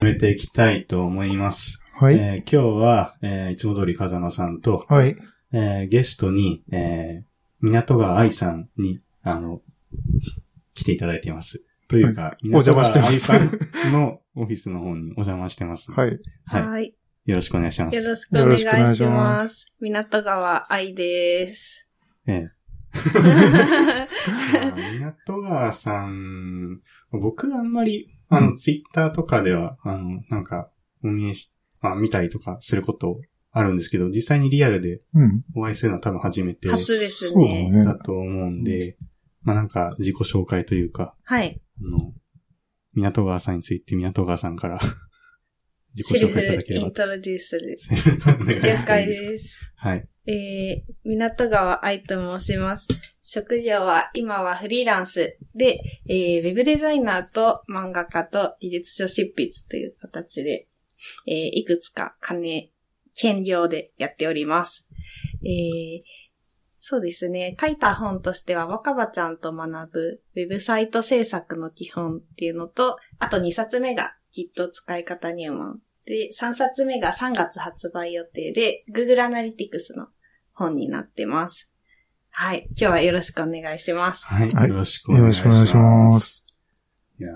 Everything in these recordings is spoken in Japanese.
めていきたいと思います。はい。えー今日は、えーいつも通り風間さんと、はい。えーゲストに、えー港川愛さんに、あの、来ていただいています。というか、お邪魔してます港川愛さんのオフィスの方にお邪魔してます。はい。はい。はい。よろしくお願いします。よろしくお願いしくお願いししまます。港川愛です。ええま あ港川さん、僕あんまり、あの、うんツイッターとかでは、あの、なんか、お見えし、まあ、見たりとかすることあるんですけど、実際にリアルでうん。お会いするのは多分初めて初ですそうだね。ねだ。と思うんで、まあなんか自己紹介というか、はい。あの、港川さんについて港川さんから自己セル紹介いただければフイン。トロデュースです。お願い了解していいですかです。はい。えー、港川愛と申します。職業は今はフリーランスで、えー、ウェブデザイナーと漫画家と技術書執筆という形で、えー、いくつか金、兼業でやっております。えー、そうですね。書いた本としては、若葉ちゃんと学ぶウェブサイト制作の基本っていうのと、あと2冊目が Git 使い方入門。で、3冊目が3月発売予定で、Google Analytics の本になってます。はい。今日はよろしくお願いします。はい。はいよろしくおよ願いします。ろしくお願いします。いや、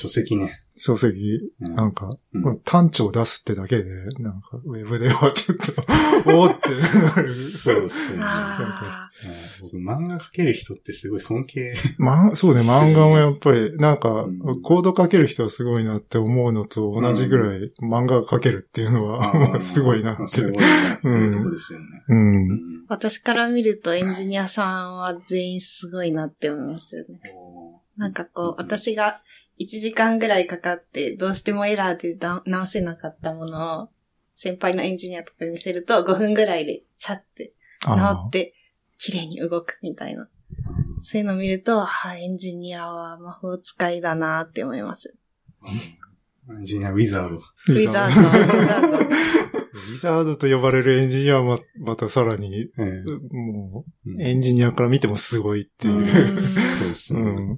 書籍ね。書籍、うんなんか、うんこの単調出すってだけで、なんか、ウェブではちょっと、おーってなる。そうですね。僕、漫画描ける人ってすごい尊敬。ま、そうね、漫画もやっぱり、なんかうん、コード書ける人はすごいなって思うのと同じぐらい、漫画書けるっていうのは、すごいなってすごい。なっていうとこですよね。うん。うん私から見るとエンジニアさんは全員すごいなって思いますよね。なんかこう、私が1時間ぐらいかかって、どうしてもエラーでだ直せなかったものを、先輩のエンジニアとかに見せると5分ぐらいでチャって直あって、綺麗に動くみたいな。そういうのを見ると、あエンジニアは魔法使いだなって思います。エンジニアウィザード。ウウィザード、ウィザード。ウィザードと呼ばれるエンジニアはままたさらに、ええもうエンジニアから見てもすごいっていうう。んそうですね。うん。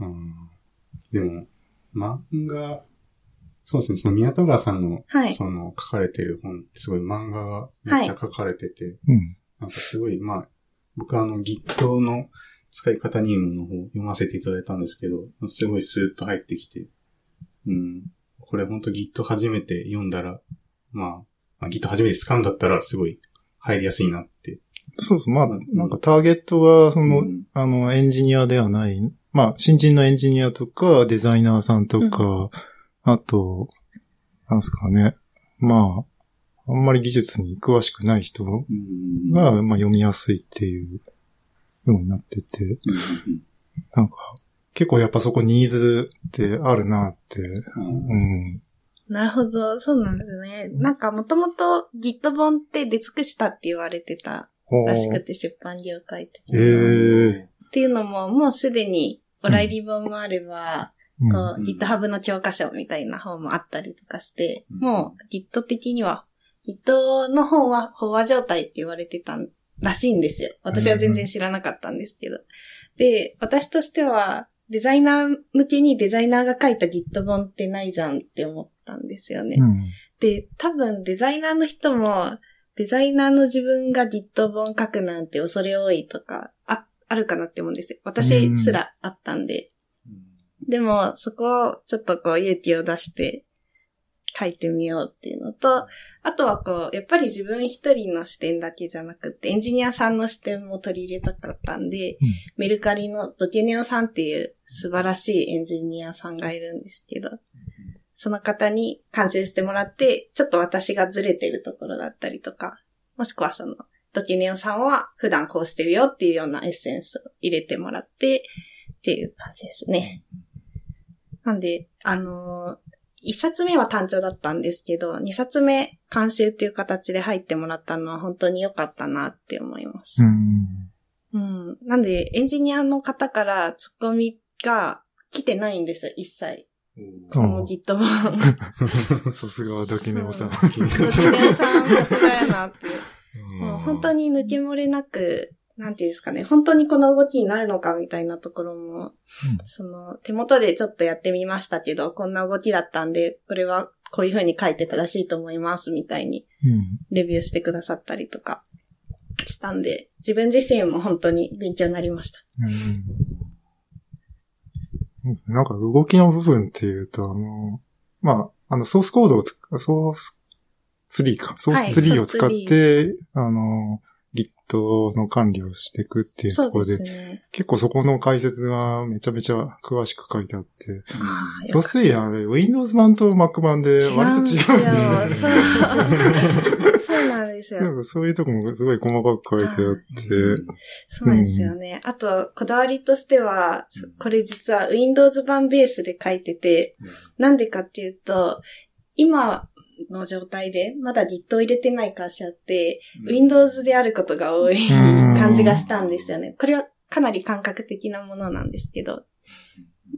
うんでも、漫画、そうですね、その宮戸川さんの、はいその書かれてる本ってすごい漫画がめっちゃ書かれてて、うん。なんかすごい、まあ、僕はあの Git の使い方入門の方読ませていただいたんですけど、すごいスーッと入ってきて、うん、これ本当 Git 初めて読んだら、まあ、まあ、Git 初めて使うんだったらすごい入りやすいなって。そうそう。まあうん、なんかターゲットは、その、うんあの、エンジニアではない。まあ、新人のエンジニアとか、デザイナーさんとか、あと、なんすかね。まあ、あんまり技術に詳しくない人うん。が、まあ、読みやすいっていうようになってて、うん。なんか、結構やっぱそこニーズってあるなって、うん。うん。なるほど、そうなんですね。なんかもともと Git 本って出尽くしたって言われてたらしくて、出版業界的に。えは。えっていうのも、もうすでにオライリ本もあれば、うんこううん GitHub の教科書みたいな本もあったりとかして、うんもう Git 的には、Git の本は飽和状態って言われてたらしいんですよ。私は全然知らなかったんですけど。で、私としては、デザイナー向けにデザイナーが書いた Git 本ってないじゃんって思ったんですよね。うん。で、多分デザイナーの人も、デザイナーの自分が Git 本書くなんて恐れ多いとか、あ、あるかなって思うんですよ。私すらあったんで。でも、そこをちょっとこう勇気を出して書いてみようっていうのと、あとはこう、やっぱり自分一人の視点だけじゃなくて、エンジニアさんの視点も取り入れたかったんで、うんメルカリのドキュネオさんっていう素晴らしいエンジニアさんがいるんですけど、その方に監修してもらって、ちょっと私がずれてるところだったりとか、もしくはその、ドキュネオさんは普段こうしてるよっていうようなエッセンスを入れてもらって、っていう感じですね。なんで、あのー一冊目は単調だったんですけど、二冊目監修っていう形で入ってもらったのは本当に良かったなって思います。うん。うん。なんで、エンジニアの方からツッコミが来てないんですよ、一切。この Git 本。さすがドキネオさん。ドキネオさん、さすがやなってもう本当に抜け漏れなく、なんていうんですかね、本当にこの動きになるのかみたいなところも、その、手元でちょっとやってみましたけど、こんな動きだったんで、これはこういう風に書いて正しいと思います、みたいに、うん。レビューしてくださったりとか、したんで、自分自身も本当に勉強になりました。うん。なんか動きの部分っていうと、あの、まあ、あの、ソースコードをつ、ソース3か。ソース3を使って、あの、Git の管理をしていくっていうところで、ね。結構そこの解説がめちゃめちゃ詳しく書いてあって、ソース3はあれ、Windows 版と Mac 版で割と違うんですよね。そうなんですよ。なんかそういうとこもすごい細かく書いてあって、そうなんですよね。あと、こだわりとしては、これ実は Windows 版ベースで書いてて、なんでかっていうと、今の状態でまだ Git を入れてない会社って、Windows であることが多いうん。感じがしたんですよね。これはかなり感覚的なものなんですけど、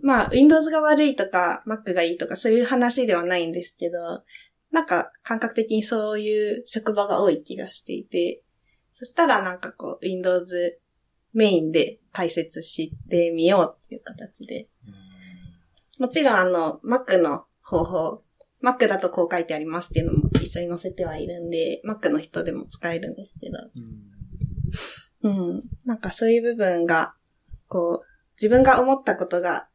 まあ、Windows が悪いとか、Mac がいいとか、そういう話ではないんですけど、なんか感覚的にそういう職場が多い気がしていて、そしたらなんかこう、Windows メインで解説してみようっていう形で。もちろんあの、Mac の方法、Mac だとこう書いてありますっていうのも一緒に載せてはいるんで、Mac の人でも使えるんですけど、うん。なんかそういう部分が、こう、自分が思ったことが、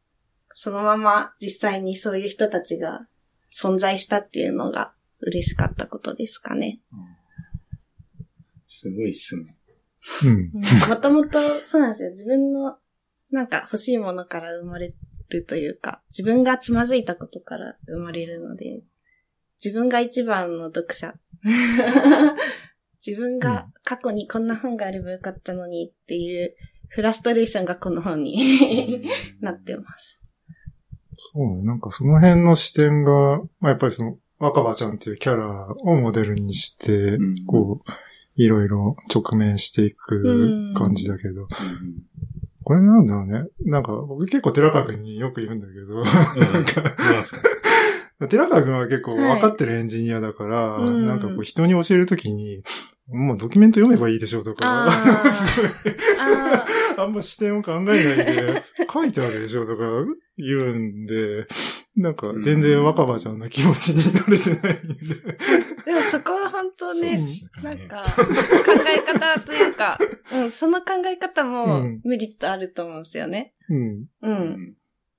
そのまま実際にそういう人たちが存在したっていうのが嬉しかったことですかね。すごいっすね。うん。もともと、そうなんですよ。自分の、なんか欲しいものから生まれるというか、自分がつまずいたことから生まれるので、自分が一番の読者。自分が過去にこんな本があればよかったのにっていうフラストレーションがこの本になってます。そうね。なんかその辺の視点が、まあ、やっぱりその、若葉ちゃんっていうキャラをモデルにして、うんこう、いろいろ直面していく感じだけど、これなんだろうね。なんか僕結構寺川君によく言うんだけど、なんか、寺川君は結構分かってるエンジニアだから、うん。なんかこう人に教えるときに、もうドキュメント読めばいいでしょうとか、すごいあ あんま視点を考えないで、書いてあるでしょとか言うんで、なんか全然若葉ちゃんの気持ちになれてないんで。ーでもそこは本当ね、なんか、考え方というか、うん、その考え方もうんメリットあると思うんですよね。うん。う。うんん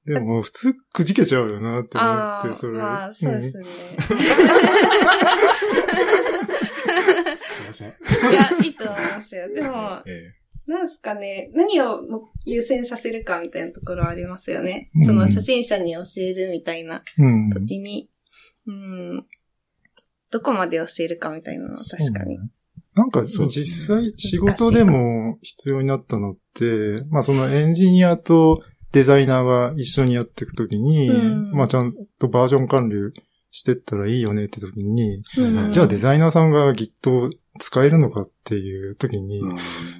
でも普通くじけちゃうよなって思って、それ。まあ、そうですね。すいません。いや、いいと思いますよ。でも、えなんすかね、何をも優先させるかみたいなところはありますよね。うんその初心者に教えるみたいなうん。時に、うん、どこまで教えるかみたいなのは確かに。なんかそう実際仕事でも必要になったのって、まあそのエンジニアとデザイナーが一緒にやっていくときに、うんまあちゃんとバージョン管理してったらいいよねってときに、うんじゃあデザイナーさんが Git を使えるのかっていうときに、うん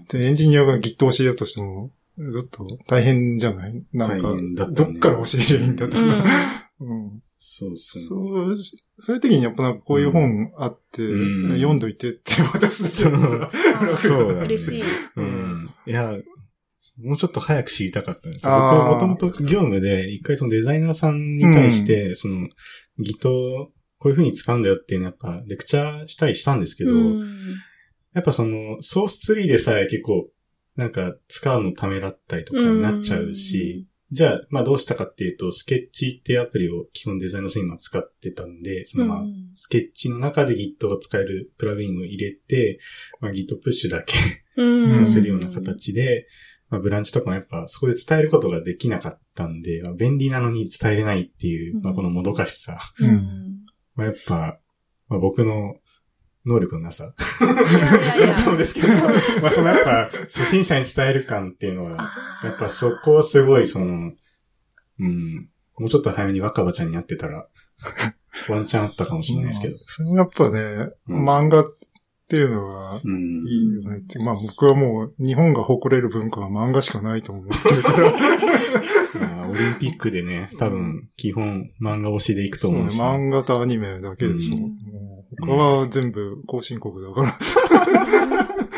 でエンジニアが Git を教えようとしても、ちょっと大変じゃない？なんかどっから教えればいいんだとか。うん。うんそう。そう、そういう時にやっぱなんかこういう本あって、うん読んどいてって渡すじゃん。そう嬉しい。うん。いや、もうちょっと早く知りたかったんですよ。僕はもともと業務で、一回そのデザイナーさんに対して、その、Git こういう風に使うんだよっていうのやっぱ、レクチャーしたりしたんですけど、うん。やっぱその、ソースツリーでさえ結構、なんか、使うのためらったりとかになっちゃうし、じゃあ、まあどうしたかっていうと、スケッチっていうアプリを基本デザイナーさん今使ってたんで、そのまあ、うん。スケッチの中で Git が使えるプラグインを入れて、まあ Git プッシュだけうん。させるような形で、まあブランチとかもやっぱそこで伝えることができなかったんで、まあ、便利なのに伝えれないっていう、まあこのもどかしさ。ううんん。まあやっぱ、まあ僕の能力のなさ。そうですけど、まあそのやっぱ初心者に伝える感っていうのは、やっぱそこはすごいその、うん、もうちょっと早めに若葉ちゃんに会ってたら、ワンチャンあったかもしれないですけど。それもやっぱね、うん漫画っていうのはうん。いいよねって。まあ僕はもう日本が誇れる文化は漫画しかないと思ってるから。まあ、オリンピックでね、多分、基本、漫画推しでいくとそうね思うし。漫画とアニメだけでしょ。うん他は全部後進国だから。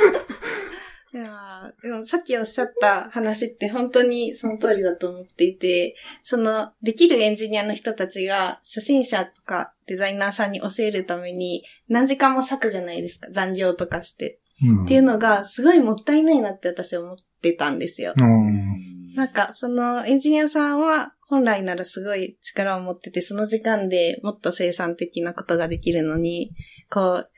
いやでもさっきおっしゃった話って本当にその通りだと思っていて、その、できるエンジニアの人たちが初心者とかデザイナーさんに教えるために何時間も割くじゃないですか。残業とかして。うんっていうのがすごいもったいないなって私は思ってたんですよ。うんなんか、そのエンジニアさんは本来ならすごい力を持ってて、その時間でもっと生産的なことができるのに、こう、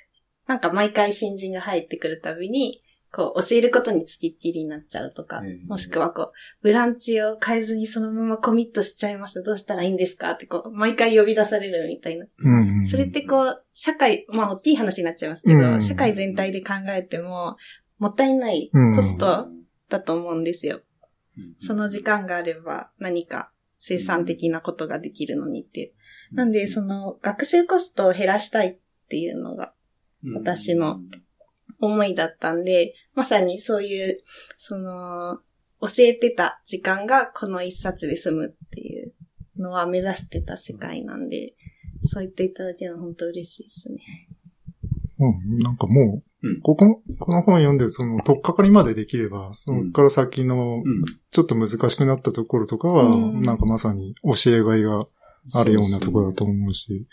なんか毎回新人が入ってくるたびに、こう、教えることにつきっきりになっちゃうとか、うんもしくはこう、ブランチを変えずにそのままコミットしちゃいました。どうしたらいいんですか？ってこう、毎回呼び出されるみたいな。うんそれってこう、社会、まあ大きい話になっちゃいますけど、うん社会全体で考えても、もったいないうんコストだと思うんですよ。その時間があれば何か生産的なことができるのにって。なんで、その学習コストを減らしたいっていうのが私の思いだったんで、まさにそういう、その、教えてた時間がこの一冊で済むっていうのは目指してた世界なんで、そう言っていただけるのは本当嬉しいですね。うん、なんかもう、うんここ、この本読んで、その、とっかかりまでできれば、そのから先の、うん。ちょっと難しくなったところとかは、うんなんかまさに教えがいがあるようなところだと思うし。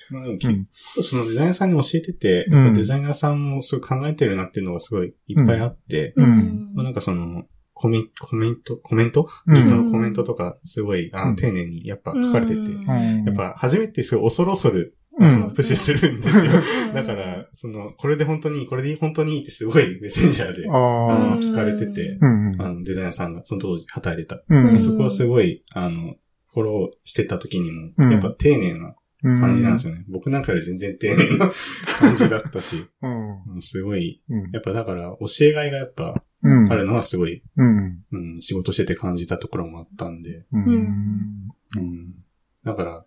そのデザイナーさんに教えてて、うん。デザイナーさんもすごい考えてるなっていうのがすごいいっぱいあって、うん。まあなんかその、コメコメント、コメント？うん。人のコメントとかすごい、あの、うん。丁寧にやっぱ書かれてて、やっぱ初めてすごい恐る恐る、うん。そのプッシュするんですよ。う んだから、その、これで本当にいい、これでいい、本当にいいってすごいメッセンジャーで、あの、聞かれてて、うん。あの、デザイナーさんが、その当時働いてた。うんうん。そこはすごい、あの、フォローしてた時にも、うんやっぱ丁寧な感じなんですよね。僕なんかより全然丁寧な感じだったし、うん。うんすごい、うん。やっぱだから教えがいがやっぱうん。あるのはすごい、うん。うん、仕事してて感じたところもあったんで、うん。うん。だから、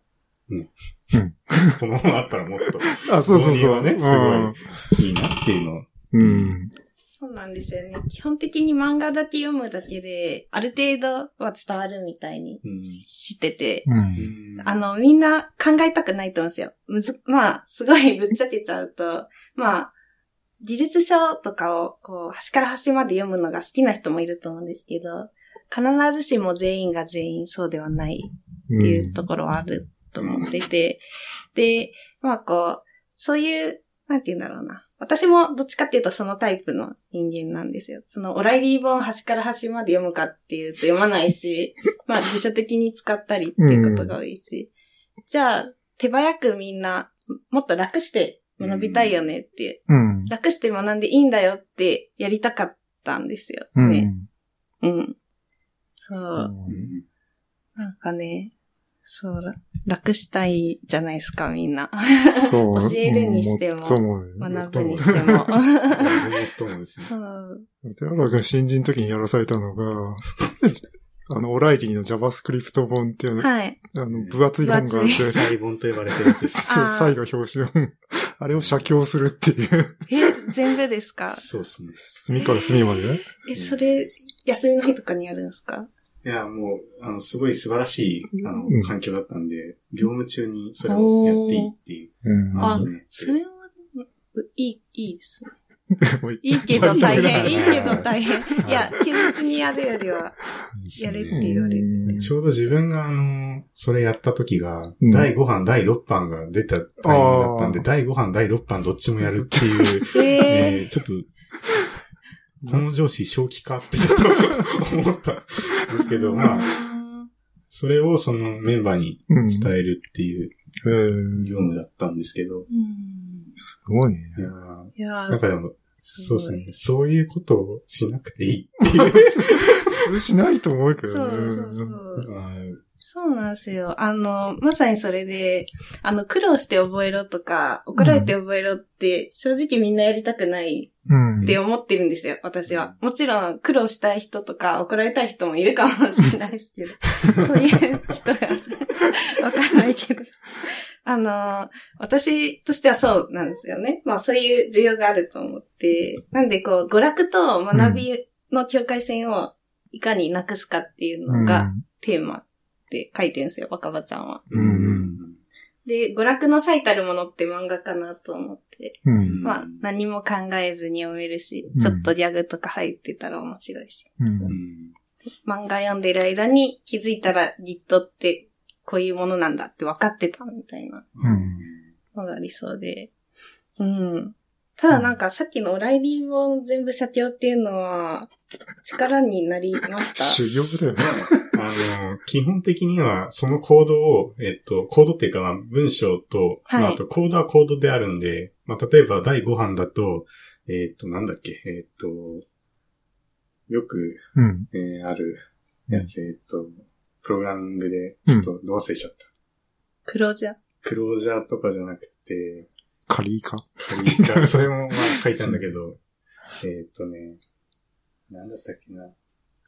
ね。うん この本あったらもっと あ、そうそうそう。導入はねすごいいいなっていうのを。うん。うん。そうなんですよね。基本的に漫画だけ読むだけで、ある程度は伝わるみたいにうんしてて、うん。あの、みんな考えたくないと思うんですよ。むず、まあ、すごいぶっちゃけちゃうと、まあ、技術書とかを、こう、端から端まで読むのが好きな人もいると思うんですけど、必ずしも全員が全員そうではないっていうところはあると思っていて、で、まあこう、そういう、なんて言うんだろうな。私もどっちかっていうとそのタイプの人間なんですよ。そのオライリー本を端から端まで読むかっていうと読まないし、まあ辞書的に使ったりっていうことが多いし、じゃあ手早くみんなもっと楽して学びたいよねって、うん。楽して学んでいいんだよってやりたかったんですよ。うん。ね。うん。そう。うんなんかね、そう、ら楽したいじゃないですか、みんな。そう。教えるにしてもそう思うよ。学ぶにしても。ごもっともですね。そう。寺原が新人の時にやらされたのが、あの、オライリーの JavaScript 本っていうの、はい。あの、分厚い本があって、分厚い細本と呼ばれてるやつです。そう最後表紙本。あれを写経するっていう、え、全部ですか？そうですね。隅から隅まで？ね。え、それ、休みの日とかにやるんですか？いや、もう、あの、すごい素晴らしい、あのうん、環境だったんで、業務中にそれをやっていいっていううん。あ話になって。それは、ういい、いいですね。いいけど大変。いいけど はい大変。いや、休日にやるよりは、やれって言われる。ちょうど自分があの、それやった時が、うん第5版、第6版が出たタイミングだったんで、第5版、第6版どっちもやるっていう、ええーちょっと、この上司正気かってちょっと思ったんですけー。ど、まあ、あ。それをそのメンバーにうん。伝えるっていうえー業務だったんですけど、うん。すごいね。いやーいやなんかでも、そうですね。そういうことをしなくていいっていう。普通しないと思うけどね。そうそうそう。はいそうなんですよ。あの、まさにそれで、あの、苦労して覚えろとか、怒られて覚えろって、正直みんなやりたくないうん。って思ってるんですよ、私は。もちろん、苦労したい人とか、怒られたい人もいるかもしれないですけど、そういう人が、わかんないけど。あの、私としてはそうなんですよね。まあ、そういう需要があると思って。なんで、こう、娯楽と学びの境界線をいかになくすかっていうのが、テーマって書いてるんですよ、若葉ちゃんは。うんで、娯楽の最たるものって漫画かなと思って。うん。まあ、何も考えずに読めるしうん、ちょっとギャグとか入ってたら面白いし。う。うんん。漫画読んでる間に気づいたら Git ってこういうものなんだって分かってたみたいなうん。のがありそうで。うん。ただなんかさっきのオライリーを全部写経っていうのは力になりました？修行だよね。あの、基本的には、そのコードを、えっと、コードっていうか、まあ、文章と、はいまあ、あと、コードはコードであるんで、まあ、例えば、第5版だと、えっと、なんだっけ、えっと、よく、うん。えーあるやつ、えっと、プログラミングで、ちょっと、どう忘れちゃった。黒じゃ。クロージャーとかじゃなくて、カリーか？仮にかそれも、まあ、書いたんだけど、えっとね、なんだったっけな。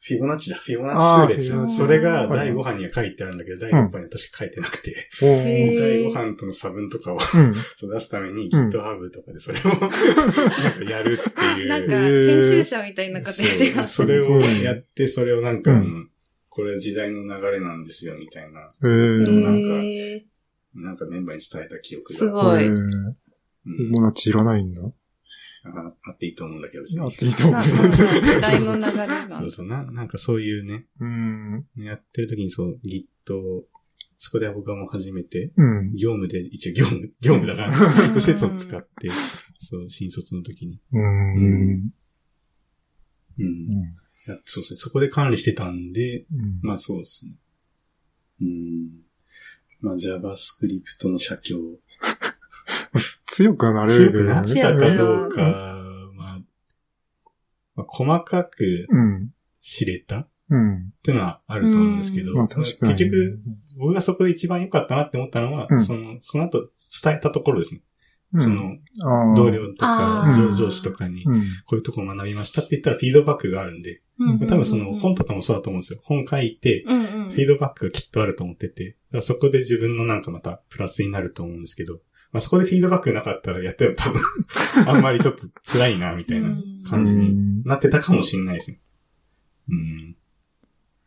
フィボナッチだ、フィボナッチ数列。それがはい。第5版には書いてあるんだけど、第6版には確か書いてなくて、第5版との差分とかを 出すためにうん GitHub とかでそれを なんかやるっていう。なんか、編集者みたいなことやってそれをやって、それをなんか、これ時代の流れなんですよ、みたいな、えー。なんかへなんかメンバーに伝えた記憶が。すごい。えー。うん。友達いらないんだ。ああっていいと思うんだけど、別にあっていいとー。思う時代の流れがそう。そうな、なんかそういうね、うん。やってる時にそう、Git を、そこで僕はもう初めて、うん。業務で、一応業務、業務だから、施設を使って、そう、新卒の時に。うん。うん。やそうですね。そこで管理してたんで、うんまあそうですね。うん。まあ JavaScript の写経。強くなれ強るくなったかどうか、まあ、まあ、細かくうん。知れたっうん。ていうのはあると思うんですけど、まあ確かに。結局、僕がそこで一番良かったなって思ったのは、うんその、その後伝えたところですね。うん、その、同僚とか上上司とかに、うん。こういうとこ学びましたって言ったらフィードバックがあるんで、うん多分その本とかもそうだと思うんですよ。本書いて、フィードバックがきっとあると思ってて、そこで自分のなんかまたプラスになると思うんですけど、まあそこでフィードバックなかったらやっても多分、あんまりちょっと辛いな、みたいな感じになってたかもしれないですね。うん。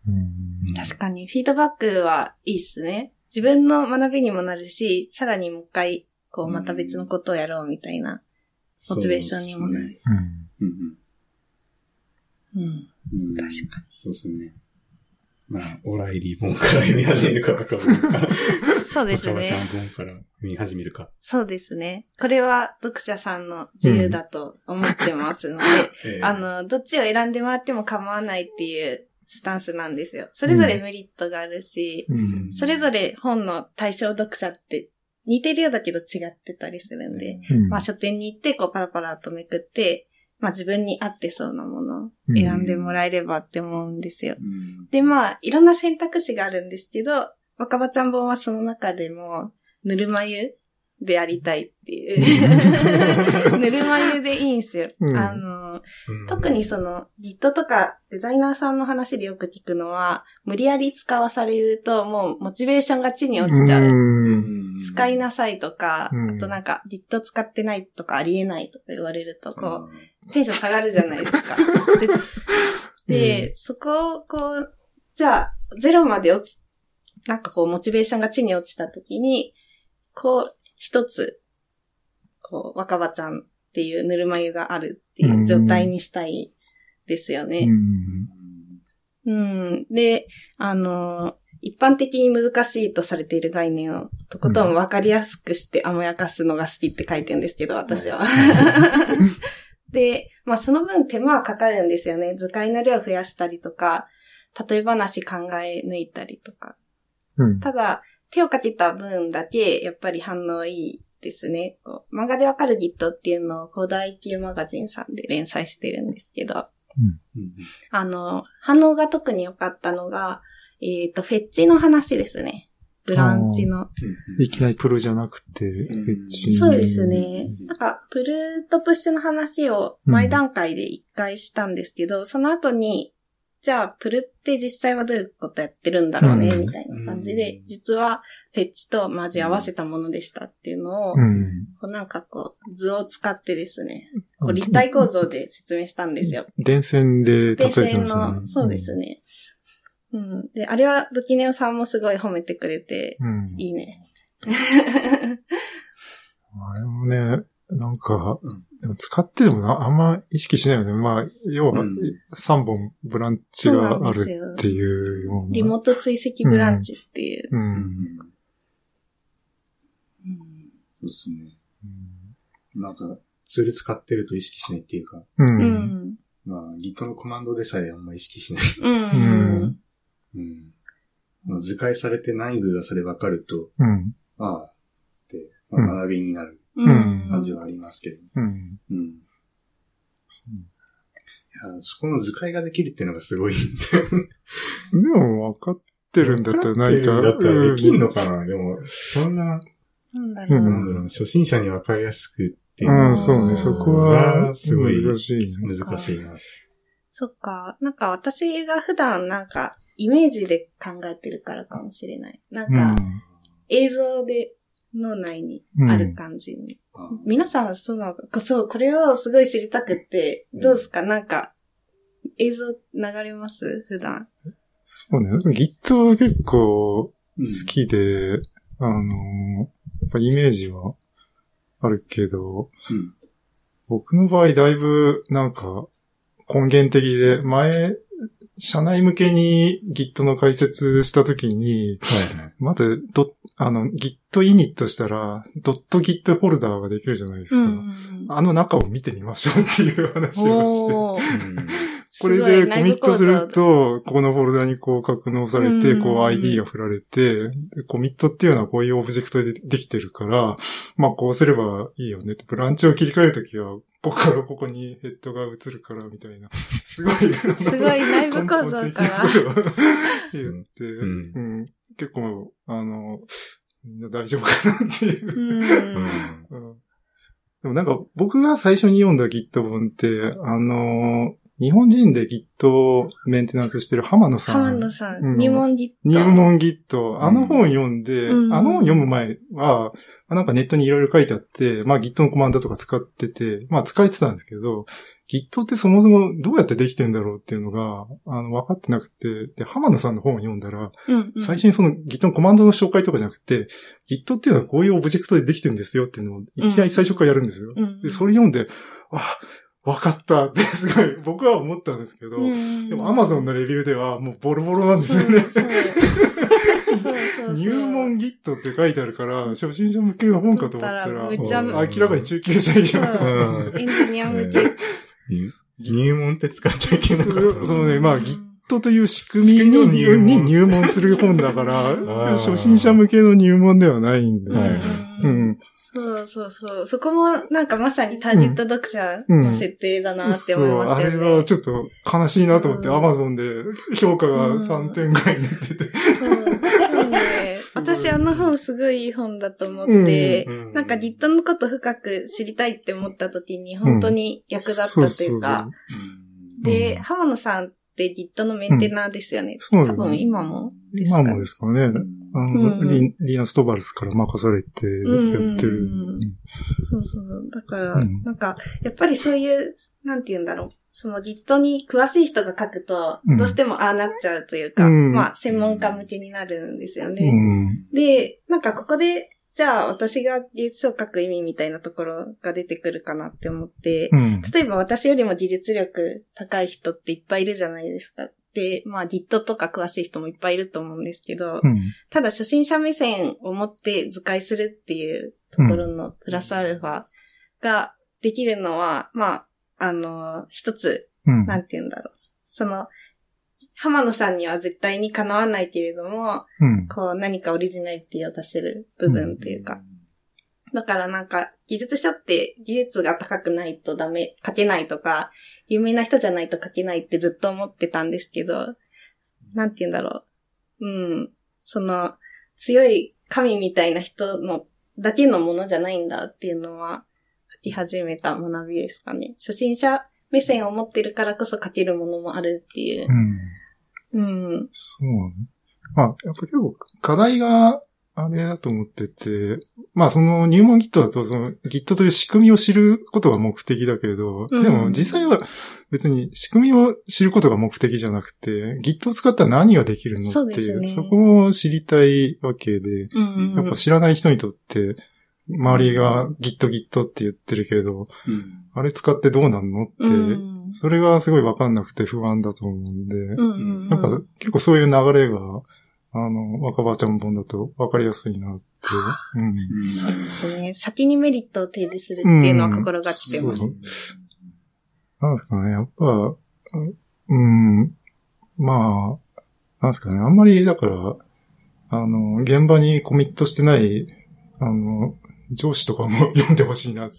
うん。確かに、フィードバックはいいっすね。自分の学びにもなるし、さらにもう一回、こう、また別のことをやろうみたいな。モチベーションにもなる。うんうん。うん確かに。そうですね。まあ、オライリー本から読み始めるか、若葉本から。そうですね若葉ちゃん本から読み始めるか。そうですね。これは読者さんの自由だと思ってますので、えーあ、の、どっちを選んでもらっても構わないっていうスタンスなんですよ。それぞれメリットがあるし、うん。それぞれ本の対象読者って似てるようだけど違ってたりするんで、うんまあ書店に行ってこうパラパラとめくって、まあ自分に合ってそうなものを選んでもらえればって思うんですよ。うんで、まあいろんな選択肢があるんですけど、若葉ちゃん本はその中でも、ぬるま湯でやりたいっていう。ぬるま湯でいいんすよ。うんあの、うん特にその Git とかデザイナーさんの話でよく聞くのは、無理やり使わされるともうモチベーションが地に落ちちゃう。うん使いなさいとか、うんあとなんか Git 使ってないとかありえないとか言われると、こう、テンション下がるじゃないですか。ぜ で、そこをこう、じゃあ、ゼロまで落ち、なんかこう、モチベーションが地に落ちた時に、こう、一つ、こう、若葉ちゃんっていうぬるま湯があるっていう状態にしたいですようね。ん。うん。で、あの、一般的に難しいとされている概念をとことん分かりやすくして甘やかすのが好きって書いてるんですけど、私は。で、まあその分手間はかかるんですよね。図解の量を増やしたりとか、例え話考え抜いたりとか。うん。ただ、手をかけた分だけ、やっぱり反応いいですね。こう漫画でわかる Git っていうのを、古代級マガジンさんで連載してるんですけど、うんあの、反応が特に良かったのが、えっ、と、フェッチの話ですね。ブランチの。いきなりプロじゃなくて、んフェッチそうですね。なんか、プルとプッシュの話を前段階で一回したんですけど、その後に、じゃあ、プルって実際はどういうことやってるんだろうね、うんみたいな感じで、うん実はフェッチと交合わせたものでしたっていうのを、うん。こうなんかこう、図を使ってですね、こう立体構造で説明したんですよ。電線で例え電て線ましたね。の、そうですね。うん。で、あれはドキネオさんもすごい褒めてくれて、うん。いいね。あれもね、なんか、うんでも使っててもなあんま意識しないよね。まあ、要はうん3本ブランチがあるっていうような。リモート追跡ブランチっていう。う。うんん。うんそうですね。なんか、ツール使ってると意識しないっていうか、う。うんうん。ん。まあ、Git のコマンドでさえあんま意識しない。うん。うんうん。まあ、図解されて内部がそれ分かると、うん。ああ、って、まあ、学びになるうん。感じはありますけど。うん。うん。いや、そこの図解ができるっていうのがすごいんでも分かってるんだったらないか。だったらできんのかな、でも、そんな、なんだろう。だろう、初心者に分かりやすくっていううん、のはそうね。そこは、すごい難しいね。難しいな。そっか。なんか私が普段なんかイメージで考えてるからかもしれない。なんか映像で脳内にある感じに。あ皆さんそうなのか、そう、これをすごい知りたくって、どうですか？なんか映像流れます？普段。そうね。Git は結構うん好きで、あの、やっぱイメージはあるけど、うん僕の場合だいぶなんか根源的で、前、社内向けに Git の解説したときに、はいはい。まず、ドあの、Git init したら、.git フォルダーができるじゃないですか。あの中を見てみましょうっていう話をして。これでコミットすると、このフォルダにこう格納されて、うんこう ID が振られて、コミットっていうのはこういうオブジェクトでできてるから、まあこうすればいいよね。ブランチを切り替えるときは、ここからここにヘッドが映るからみたいな。すごい。すごい内部構造から言って、ううん結構、あの、みんな大丈夫かなっていうう。ん。うんでもなんか僕が最初に読んだ Git 本って、あの、日本人で Git をメンテナンスしてる浜野さん。浜野さうんん、入門ギット。入門 Git。あの本読んで、うんあの本読む前は、なんかネットにいろいろ書いてあって、まあ Git のコマンドとか使ってて、まあ使えてたんですけど、Git ってそもそもどうやってできてんだろうっていうのが、あの、分かってなくて、で、浜野さんの本を読んだら、うんうん最初にその Git のコマンドの紹介とかじゃなくて、Git っていうのはこういうオブジェクトでできてるんですよっていうのをいきなり最初からやるんですよ。うんで、それ読んで、あ、わかった。ってすごい。僕は思ったんですけど、うん。でも Amazon のレビューではもうボロボロなんですよね。そう そう。そうそう入門 Git って書いてあるから、初心者向けの本かと思ったら、明らかに中級者以上。エンジニア向け。入入門って使っちゃいけなかった。そのね、まあ Git という仕組みにの入門に入門する本だから、ー。初心者向けの入門ではないんで。うん。そうそうそう。そこもなんかまさにターゲット読者の設定だなって思いますよね。そう、あれはちょっと悲しいなと思って、うん Amazon で評価が3点ぐらいになってて。私あの本すごいいい本だと思って、うんうんなんか Git のこと深く知りたいって思った時に本当に役立ったというか。そうそうそうで、うん浜野さんって Git のメンテナーですよね。そうです多分今もですか今もですかね。あの、うんリリーナ・ストバルスから任されてやってる。うんそうそう。だから、うんなんか、やっぱりそういう、なんて言うんだろう。その Git に詳しい人が書くとうん、どうしてもああなっちゃうというか、うんまあ、専門家向けになるんですようね。ん。で、なんかここで、じゃあ私が技術書を書く意味みたいなところが出てくるかなって思って、うん。例えば私よりも技術力高い人っていっぱいいるじゃないですか。で、まあ Git とか詳しい人もいっぱいいると思うんですけど、うん。ただ初心者目線を持って図解するっていうところのプラスアルファができるのは、まあ、あの、一つ、うん。なんて言うんだろう。その、浜野さんには絶対にかなわないけれども、うん。こう何かオリジナリティを出せる部分というか。だからなんか、技術書って技術が高くないとダメ、書けないとか、有名な人じゃないと書けないってずっと思ってたんですけど、なんて言うんだろう。うん。その、強い神みたいな人の、だけのものじゃないんだっていうのは、書き始めた学びですかね。初心者目線を持ってるからこそ書けるものもあるっていうう。ん。うん。そうね。まあ、やっぱ結構課題があれだと思ってて、まあその入門 Git だとその Git という仕組みを知ることが目的だけれど、うん。でも実際は別に仕組みを知ることが目的じゃなくて、Git を使ったら何ができるのっていう、ね。そこを知りたいわけで、うんうんやっぱ知らない人にとって、周りが Git Git って言ってるけど、うん。あれ使ってどうなんのって、うん。それがすごいわかんなくて不安だと思うんで、うんうんうん。なんか結構そういう流れが、あの、若葉ちゃん本だとわかりやすいなって。うん。うんそうですね。先にメリットを提示するっていうのは心がけてます。そうなんですかね、やっぱ、うん、まあ、なんですかね、あんまり、だから、あの、現場にコミットしてない、あの、上司とかも読んでほしいなって。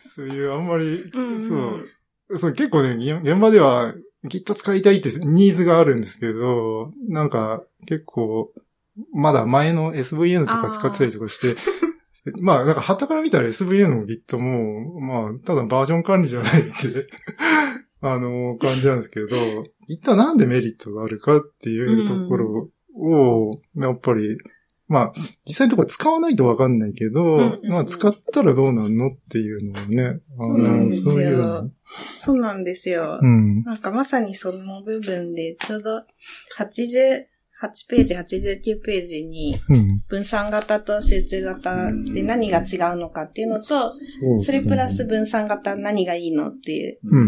そういう、あんまり、うん。そう、そう、結構ね、現現場では Git 使いたいってニーズがあるんですけど、なんか、結構、まだ前の SVN とか使ってたりとかして、まあ、なんか、旗から見たら SVN も Git も、まあ、ただバージョン管理じゃないって、あの、感じなんですけど、Git はなんでメリットがあるかっていうところを、やっぱり、まあ、実際のところ使わないとわかんないけど、まあ、使ったらどうなんのっていうのをね、あそうなんですよそういうの。そうなんですよ。うん。なんかまさにその部分で、ちょうど88ページ、89ページにうん。分散型と集中型で何が違うのかっていうのと、それプラス分散型何がいいのっていうう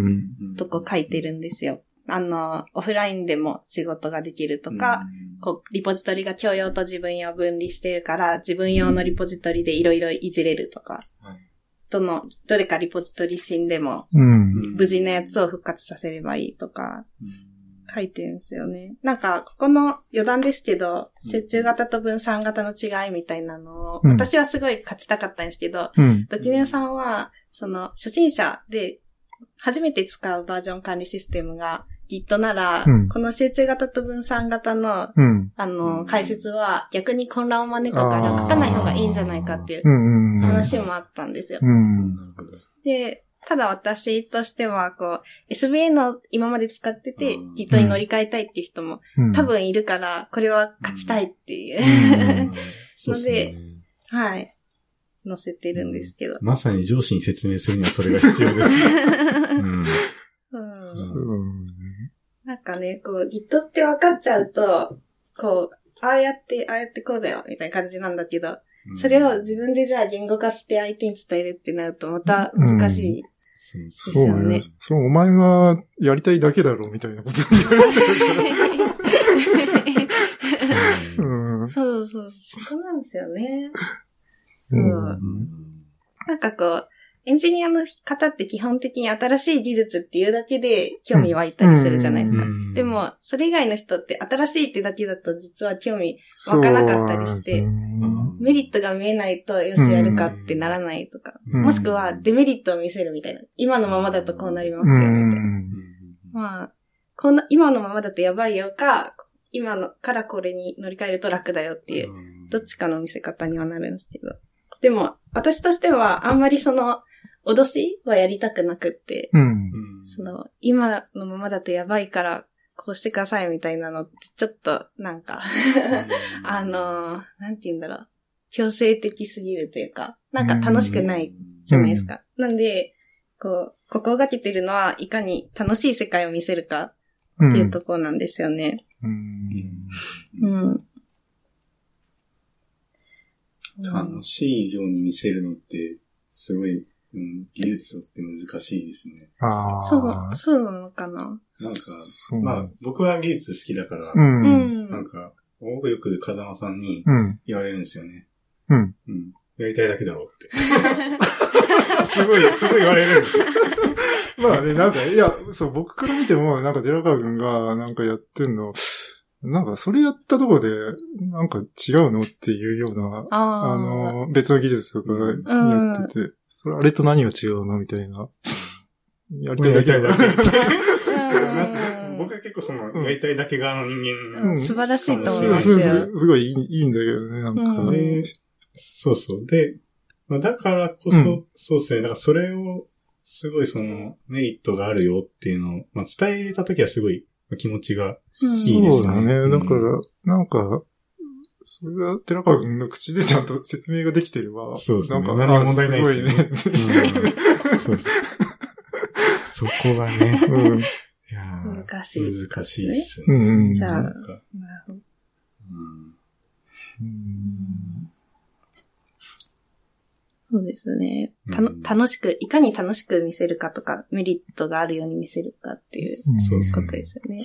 んとこ書いてるんですよ。あの、オフラインでも仕事ができるとか、こう、リポジトリが共用と自分用分離してるから、自分用のリポジトリでいろいろいじれるとか、はいどの、どれかリポジトリ死んでも、うん。無事なやつを復活させればいいとか、書いてるんですよね。なんか、ここの余談ですけど、集中型と分散型の違いみたいなのを、うん私はすごい書きたかったんですけど、うん。ドキュメンさんは、その、初心者で、初めて使うバージョン管理システムが Git なら、うんこの集中型と分散型の、うん。あの、解説は逆に混乱を招くから書かない方がいいんじゃないかっていう。話もあったんですよ。で、ただ私としては、こう、SVN を今まで使っててうん Git に乗り換えたいっていう人もうん多分いるから、これは書きたいっていう、うんそうで。はい、載せてるんですけど。まさに上司に説明するにはそれが必要です。うん。うんそうなんかね、こう、Git って分かっちゃうと、こう、ああやって、ああやってこうだよ、みたいな感じなんだけど、それを自分でじゃあ言語化して相手に伝えるってなるとまた難しい。そうそそうですよねね。そう、お前がやりたいだけだろ、みたいなこと言われちゃうから。うん。そうそう、そこなんですよね。うんうんなんかこう、エンジニアの方って基本的に新しい技術っていうだけで興味湧いたりするじゃないですか。うんでも、それ以外の人って新しいってだけだと実は興味湧かなかったりしてメリットが見えないと、よしやるかってならないとか。うんもしくは、デメリットを見せるみたいな。今のままだとこうなりますよ、ですよみたいな。うんまあ、こんな、今のままだとやばいよか、今のからこれに乗り換えると楽だよっていう、どっちかの見せ方にはなるんですけど。でも、私としては、あんまりその、脅しはやりたくなくって、うん。その、今のままだとやばいから、こうしてくださいみたいなのって、ちょっと、なんか、あのー、なんて言うんだろう。強制的すぎるというか、なんか楽しくないじゃないですか。なんで、こう、心がけてるのは、いかに楽しい世界を見せるかうんっていうところなんですよね。うんうん。楽しいように見せるのって、すごい、うん、技術って難しいですね。ああ。そう、そうなのかな？なんか、まあ、僕は技術好きだから、う。うんん。なんか、僕よく風間さんにうん。言われるんですよね。うん。うん。やりたいだけだろうって。すごい、すごい言われるんですよ。まあね、なんか、いや、そう、僕から見ても、なんか、寺川くんが、なんかやってんの、なんか、それやったとこで、なんか違うのっていうような、ああの、別の技術とかやってて、それ、あれと何が違うのみたいな。やりたいだけだ僕は結構その、うんやりたいだけ側の人間うん素晴らしいと思いますよ。すすごいいいいいんだけどね、なんか。うんで、そうそう。で、まあ、だからこそ、うんそうですね。だからそれを、すごいその、メリットがあるよっていうのを、まあ、伝えれたときはすごい気持ちが、いいですね。そうだね。うん。だから、なんか、それは寺川君の口でちゃんと説明ができてれば、そうですね。なんか、何も問題ないですよね。あすごいね。うん。そうそうそこがね、うん。いやー難しい難しいっすね。うん。うん。じゃあなるほどうん。うんそうですね。たのうん楽しく、いかに楽しく見せるかとか、メリットがあるように見せるかっていうそうそことですよね。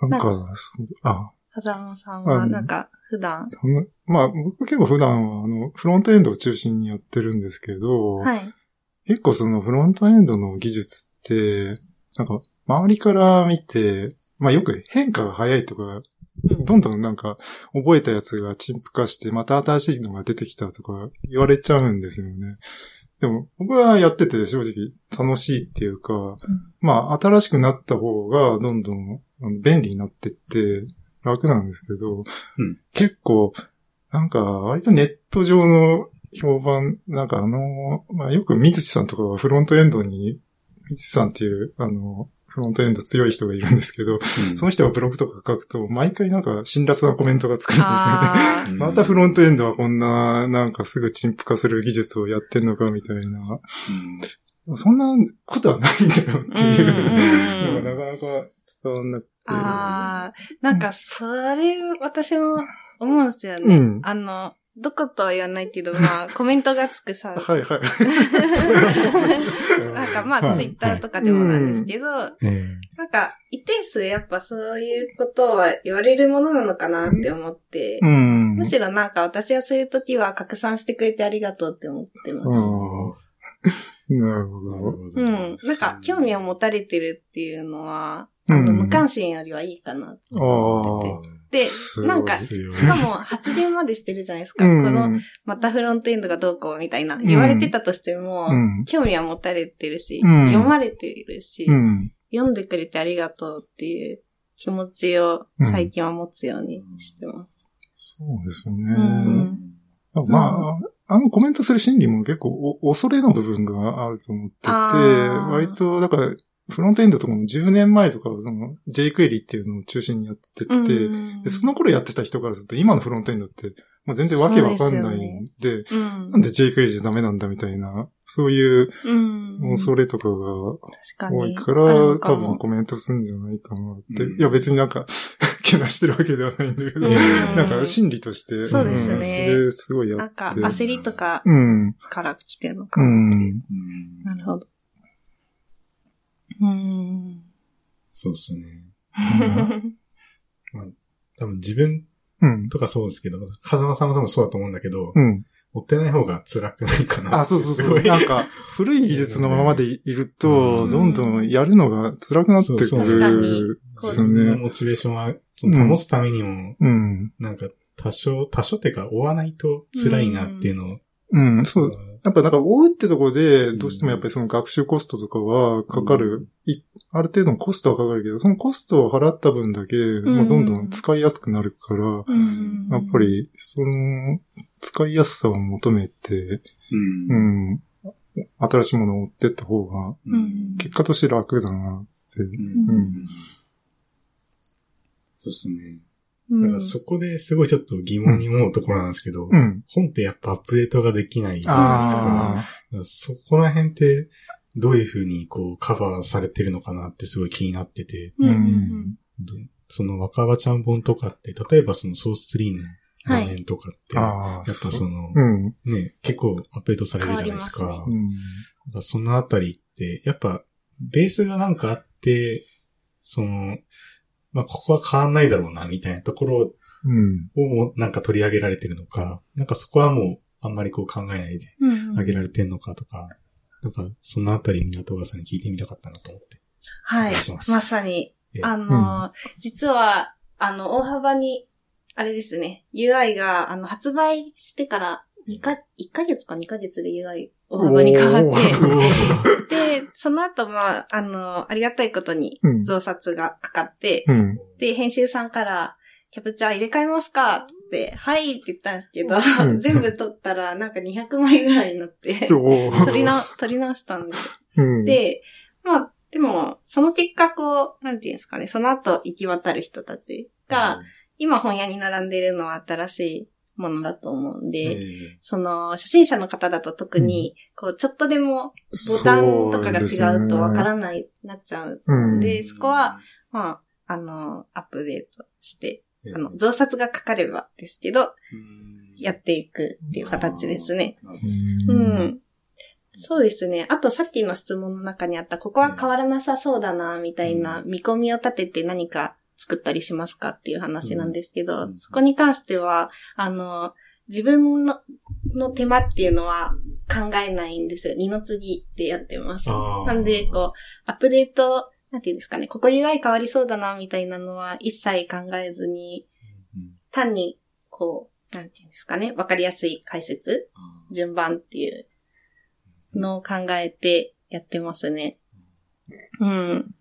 なんか、そう、あ、風間さんは、うんなんか、普段、まあ、僕結構普段は、あの、フロントエンドを中心にやってるんですけど、はい。結構そのフロントエンドの技術って、なんか、周りから見て、まあよく変化が早いとか、うんどんどんなんか、覚えたやつが陳腐化して、また新しいのが出てきたとか言われちゃうんですよね。でも、僕はやってて正直楽しいっていうか、まあ、新しくなった方がどんどん便利になってって楽なんですけど、うん。結構、なんか、割とネット上の評判、なんかあの、まあよく水地さんとかはフロントエンドに、水地さんっていう、あの、フロントエンド強い人がいるんですけど、うんその人がブログとか書くと、毎回なんか辛辣なコメントがつくんですよね。またフロントエンドはこんな、なんかすぐ陳腐化する技術をやってんのかみたいな。うんそんなことはないんだよっていううんうんうんのがなかなか伝わんなくて。あ、ああ、なんか、それ、私も思うんですよね。うんあの、どことは言わないけど、まあ、コメントがつくさ、はいはい。なんかまあ、はいツイッターとかでもなんですけど、えなんか、一定数やっぱそういうことは言われるものなのかなって思って、うん。むしろなんか私はそういう時は拡散してくれてありがとうって思ってます。うんなるほーなるど。ほど。うん。なんか、興味を持たれてるっていうのは、無関心よりはいいかなってってて。すで、なんか、しかも発言までしてるじゃないですか。うん。この、またフロントエンドがどうこうみたいな、言われてたとしても、うん興味は持たれてるし、うん読まれてるし、うん。読んでくれてありがとうっていう気持ちを最近は持つようにしてます。そうですね。うんまあ、あのコメントする心理も結構お恐れの部分があると思ってて、割と、だから、フロントエンドとかも10年前とかはその jQuery っていうのを中心にやってて、うんでその頃やってた人からすると今のフロントエンドってもう全然わけわかんないんで、うんなんで jQuery じゃダメなんだみたいな、そういううん恐れとかが。多いから、多分コメントするんじゃないかなって。うんいや別になんか、けなしてるわけではないんだけど、うんなんか心理として、そうですねんそれすごいやって。なんか、焦りとかうん。から来てるのかうも。ん。なるほど。うん。そうですね。多分自分うん。とかそうですけど、風間さんも多分そうだと思うんだけど、うん。追ってない方が辛くないかな。あ、そうそうそう。いなんか、古い技術のままでいると、うんどんどんやるのが辛くなってくるそうですよね。モチベーションは保つためにも、うん。なんか多少、多少っていうか追わないと辛いなっていうのを、うん、そう。やっぱなんか追うってとこで、どうしてもやっぱりその学習コストとかはかかる、いある程度のコストはかかるけど、そのコストを払った分だけ、もうどんどん使いやすくなるから、うん。やっぱ、り、その、使いやすさを求めて、うん。うん、新しいものを追ってった方が、うん。結果として楽だなって。うん。うん。そうですね。うんだからそこですごいちょっと疑問に思うところなんですけど、うん。本ってやっぱアップデートができないじゃないですか。そこら辺ってどういうふうにこうカバーされてるのかなってすごい気になってて、うんその若葉ちゃん本とかって、例えばそのソース3の画面とかって、あ。やっぱその、うん。ね、結構アップデートされるじゃないですか。変わうん。だからそのあたりって、やっぱ、ベースがなんかあって、その、まあ、ここは変わんないだろうな、みたいなところうん。をもなんか取り上げられてるのか、なんかそこはもう、あんまりこう考えないでうんあげられてんのかとか、なんか、そのあたり港川さんに聞いてみたかったなと思って。はいま。さにええ、あの、実は、あの、大幅に、あれですね、UI が、あの、発売してから、2か、1ヶ月か2ヶ月で UI 大幅に変わって、で、その後、まあ、あの、ありがたいことにうん。増刷がかかって、うん。で、編集さんから、キャプチャー入れ替えますか？って、はいって言ったんですけど、うん。全部取ったらなんか200枚ぐらいになって、おー。取りな、取り直したんですよ。うん、で、まあ、でも、その結果こう、なんていうんですかね、その後行き渡る人たちが、今本屋に並んでいるのは新しいものだと思うんで、えその、初心者の方だと特に、こう、ちょっとでもボタンとかが違うとわからない、なっちゃう。うん。で、そこは、まあ、あの、アップデートして、えあの、増刷がかかればですけど、うんやっていくっていう形ですね。う。うんん。そうですね。あとさっきの質問の中にあった、ここは変わらなさそうだな、みたいな見込みを立てて何か作ったりしますかっていう話なんですけど、うんそこに関しては、あの、自分のの手間っていうのは考えないんですよ。二の次でやってます。なんで、こう、アップデート、なんていうんですかね、ここ UI 変わりそうだな、みたいなのは一切考えずに、うん単に、こう、なんていうんですかね、わかりやすい解説順番っていうのを考えてやってますね。うん。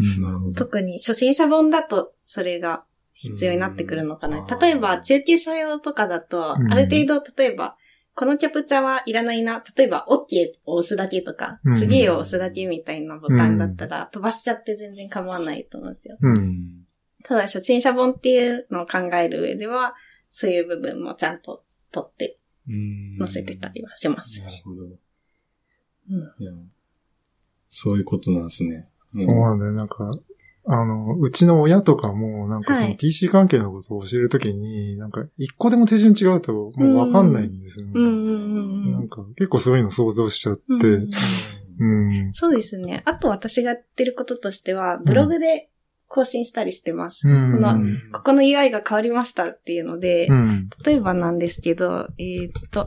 特に初心者本だとそれが必要になってくるのかな。うん例えば中級者用とかだと、うんある程度例えば、このキャプチャはいらないな。例えば OK を押すだけとかう、ん次を押すだけみたいなボタンだったら飛ばしちゃって全然構わないと思うんですよ。うん。ただ初心者本っていうのを考える上では、そういう部分もちゃんと取ってうん載せてたりはしますね。なるほど。うんそういうことなんですね。そうなんだよ。なんか、あの、うちの親とかも、なんかそのはい PC 関係のことを教えるときに、なんか一個でも手順違うともうわかんないんですよね。うんうんうんうん。なんか結構そういうの想像しちゃって、うんうん。そうですね。あと私がやってることとしては、ブログで更新したりしてます。うん。このうんここの UI が変わりましたっていうので、うん。例えばなんですけど、えーっと、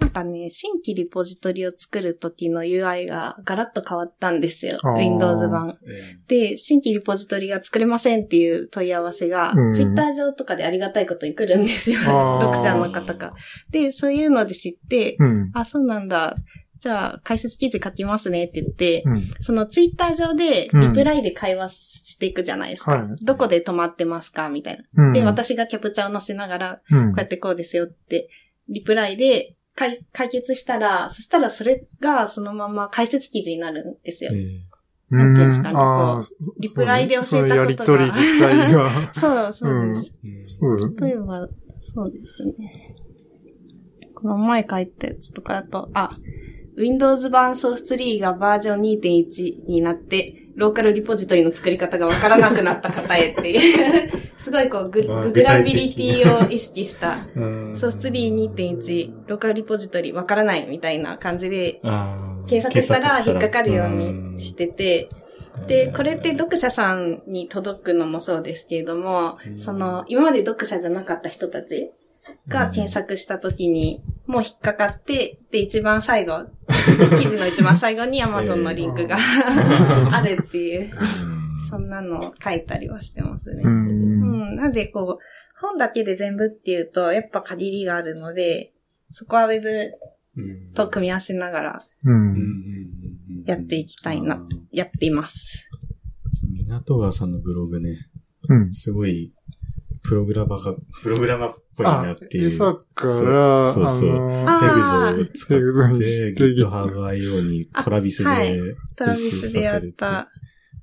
なんかね、新規リポジトリを作る時の UI がガラッと変わったんですよ。Windows 版。えで、新規リポジトリが作れませんっていう問い合わせが、うん Twitter 上とかでありがたいことに来るんですよ。読者の方が。で、そういうので知って、うん。あ、そうなんだ。じゃあ、解説記事書きますねって言って、うん。そのツイッター上で、リプライで会話していくじゃないですか。はいどこで止まってますかみたいな。うん。で、私がキャプチャーを載せながら、うん、こうやってこうですよって、リプライで解解決したら、そしたらそれがそのまま解説記事になるんですよ。えなんていうんですかねリプライで教えたことがやりとり自体が。そう、そうです。う。例えば、そうですね。この前書いたやつとかだと、あ、Windows 版 Source3 がバージョン2.1になって、ローカルリポジトリの作り方がわからなくなった方へっていう、すごいこうグ、まあググラビリティを意識した、うん。ソース3.2.1、ローカルリポジトリわからないみたいな感じで、検索したら引っかかるよううんにしてて、で、これって読者さんに届くのもそうですけれどもう、ん。その、今まで読者じゃなかった人たちが検索した時に、もう引っかかって、で、一番最後、記事の一番最後に Amazon のリンクが あるっていう、そんなのを書いたりはしてますねう。。うんん。なんで、こう、本だけで全部っていうと、やっぱ限りがあるので、そこは Web うんと組み合わせながらやっていきたいなやっています。港川さんのブログね、うん。すごい、プログラマーが、プログラマーっぽいなあっ、ていう。餌から、そうそうヘグゾを使っ、してて GitHub.io にトラビスで、はいトラビスでやった、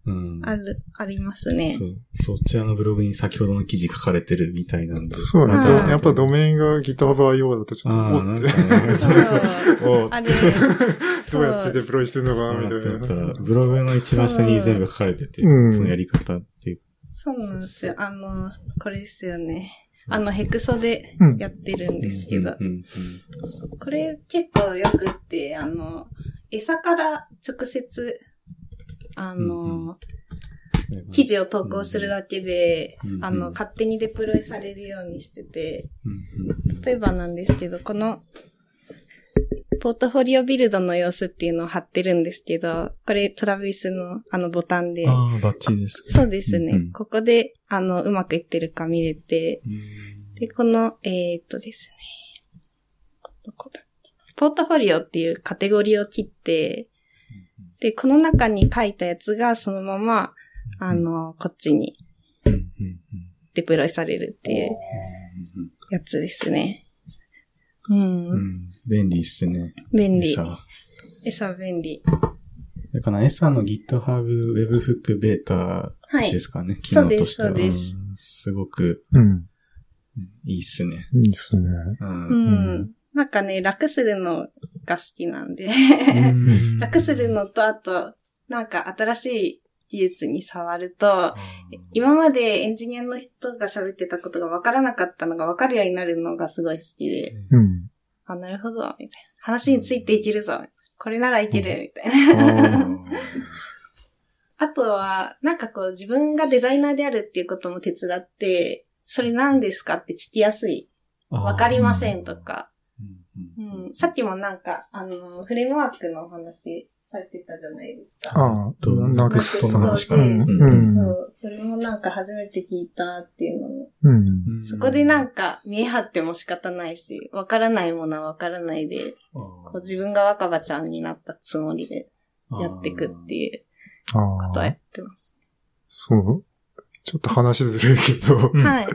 うん。ある、ありますねそ。う。そちらのブログに先ほどの記事書かれてるみたいなんで。そうなんはいだ。やっぱドメインが GitHub.io だとちょっと、ああ、なんおって、かね、そうおあれ、どうやってデプロイしてんのかな、みたたいな。ら、ブログの一番下に全部書かれてて、うんそのやり方っていう。そうなんですよ。あの、これですよね。あの、ヘクソでうん。やってるんですけど、これ結構よくって、あの、餌から直接、あの、記事を投稿するだけで、うんあの、勝手にデプロイされるようにしてて、例えばなんですけど、この、ポートフォリオビルドの様子っていうのを貼ってるんですけど、これトラビスのあのボタンで、ああ、バッチリです。そうですね、うんうん。ここで、あの、うまくいってるか見れて、うん。で、この、えー、っとですね、どこだポートフォリオっていうカテゴリーを切って、で、この中に書いたやつがそのまま、あの、こっちにデプロイされるっていううん。やつですね。うん。うんうん便利っすね。便利。さ餌便利。だから、エサの GitHub Webhook ベータはいで。すかね、機そうです能としては。そうですんすごくうん。いいっすね。いいっすね。う。うんん。なんかね、楽するのが好きなんで。うん 楽するのと、あと、なんか新しい技術に触ると、今までエンジニアの人が喋ってたことが分からなかったのが分かるようになるのがすごい好きで、うん。あ、なるほど、みたいな。話についていけるぞ。これならいける、みたいな。あ あとは、なんかこう自分がデザイナーであるっていうことも手伝って、それ何ですかって聞きやすい。ーわかりませんと。か。うん。さっきもなんか、あの、フレームワークのお話されてたじゃないですか。ああ、どうナクストの話かな。そうう。そん。う、それもなんか初めて聞いたっていうのも。うん。そこでなんか見え張っても仕方ないし、わからないものはわからないで、こう自分が若葉ちゃんになったつもりでやっていくっていうあことをやあっ、てます。そう？ちょっと話ずるいけど、うんはい。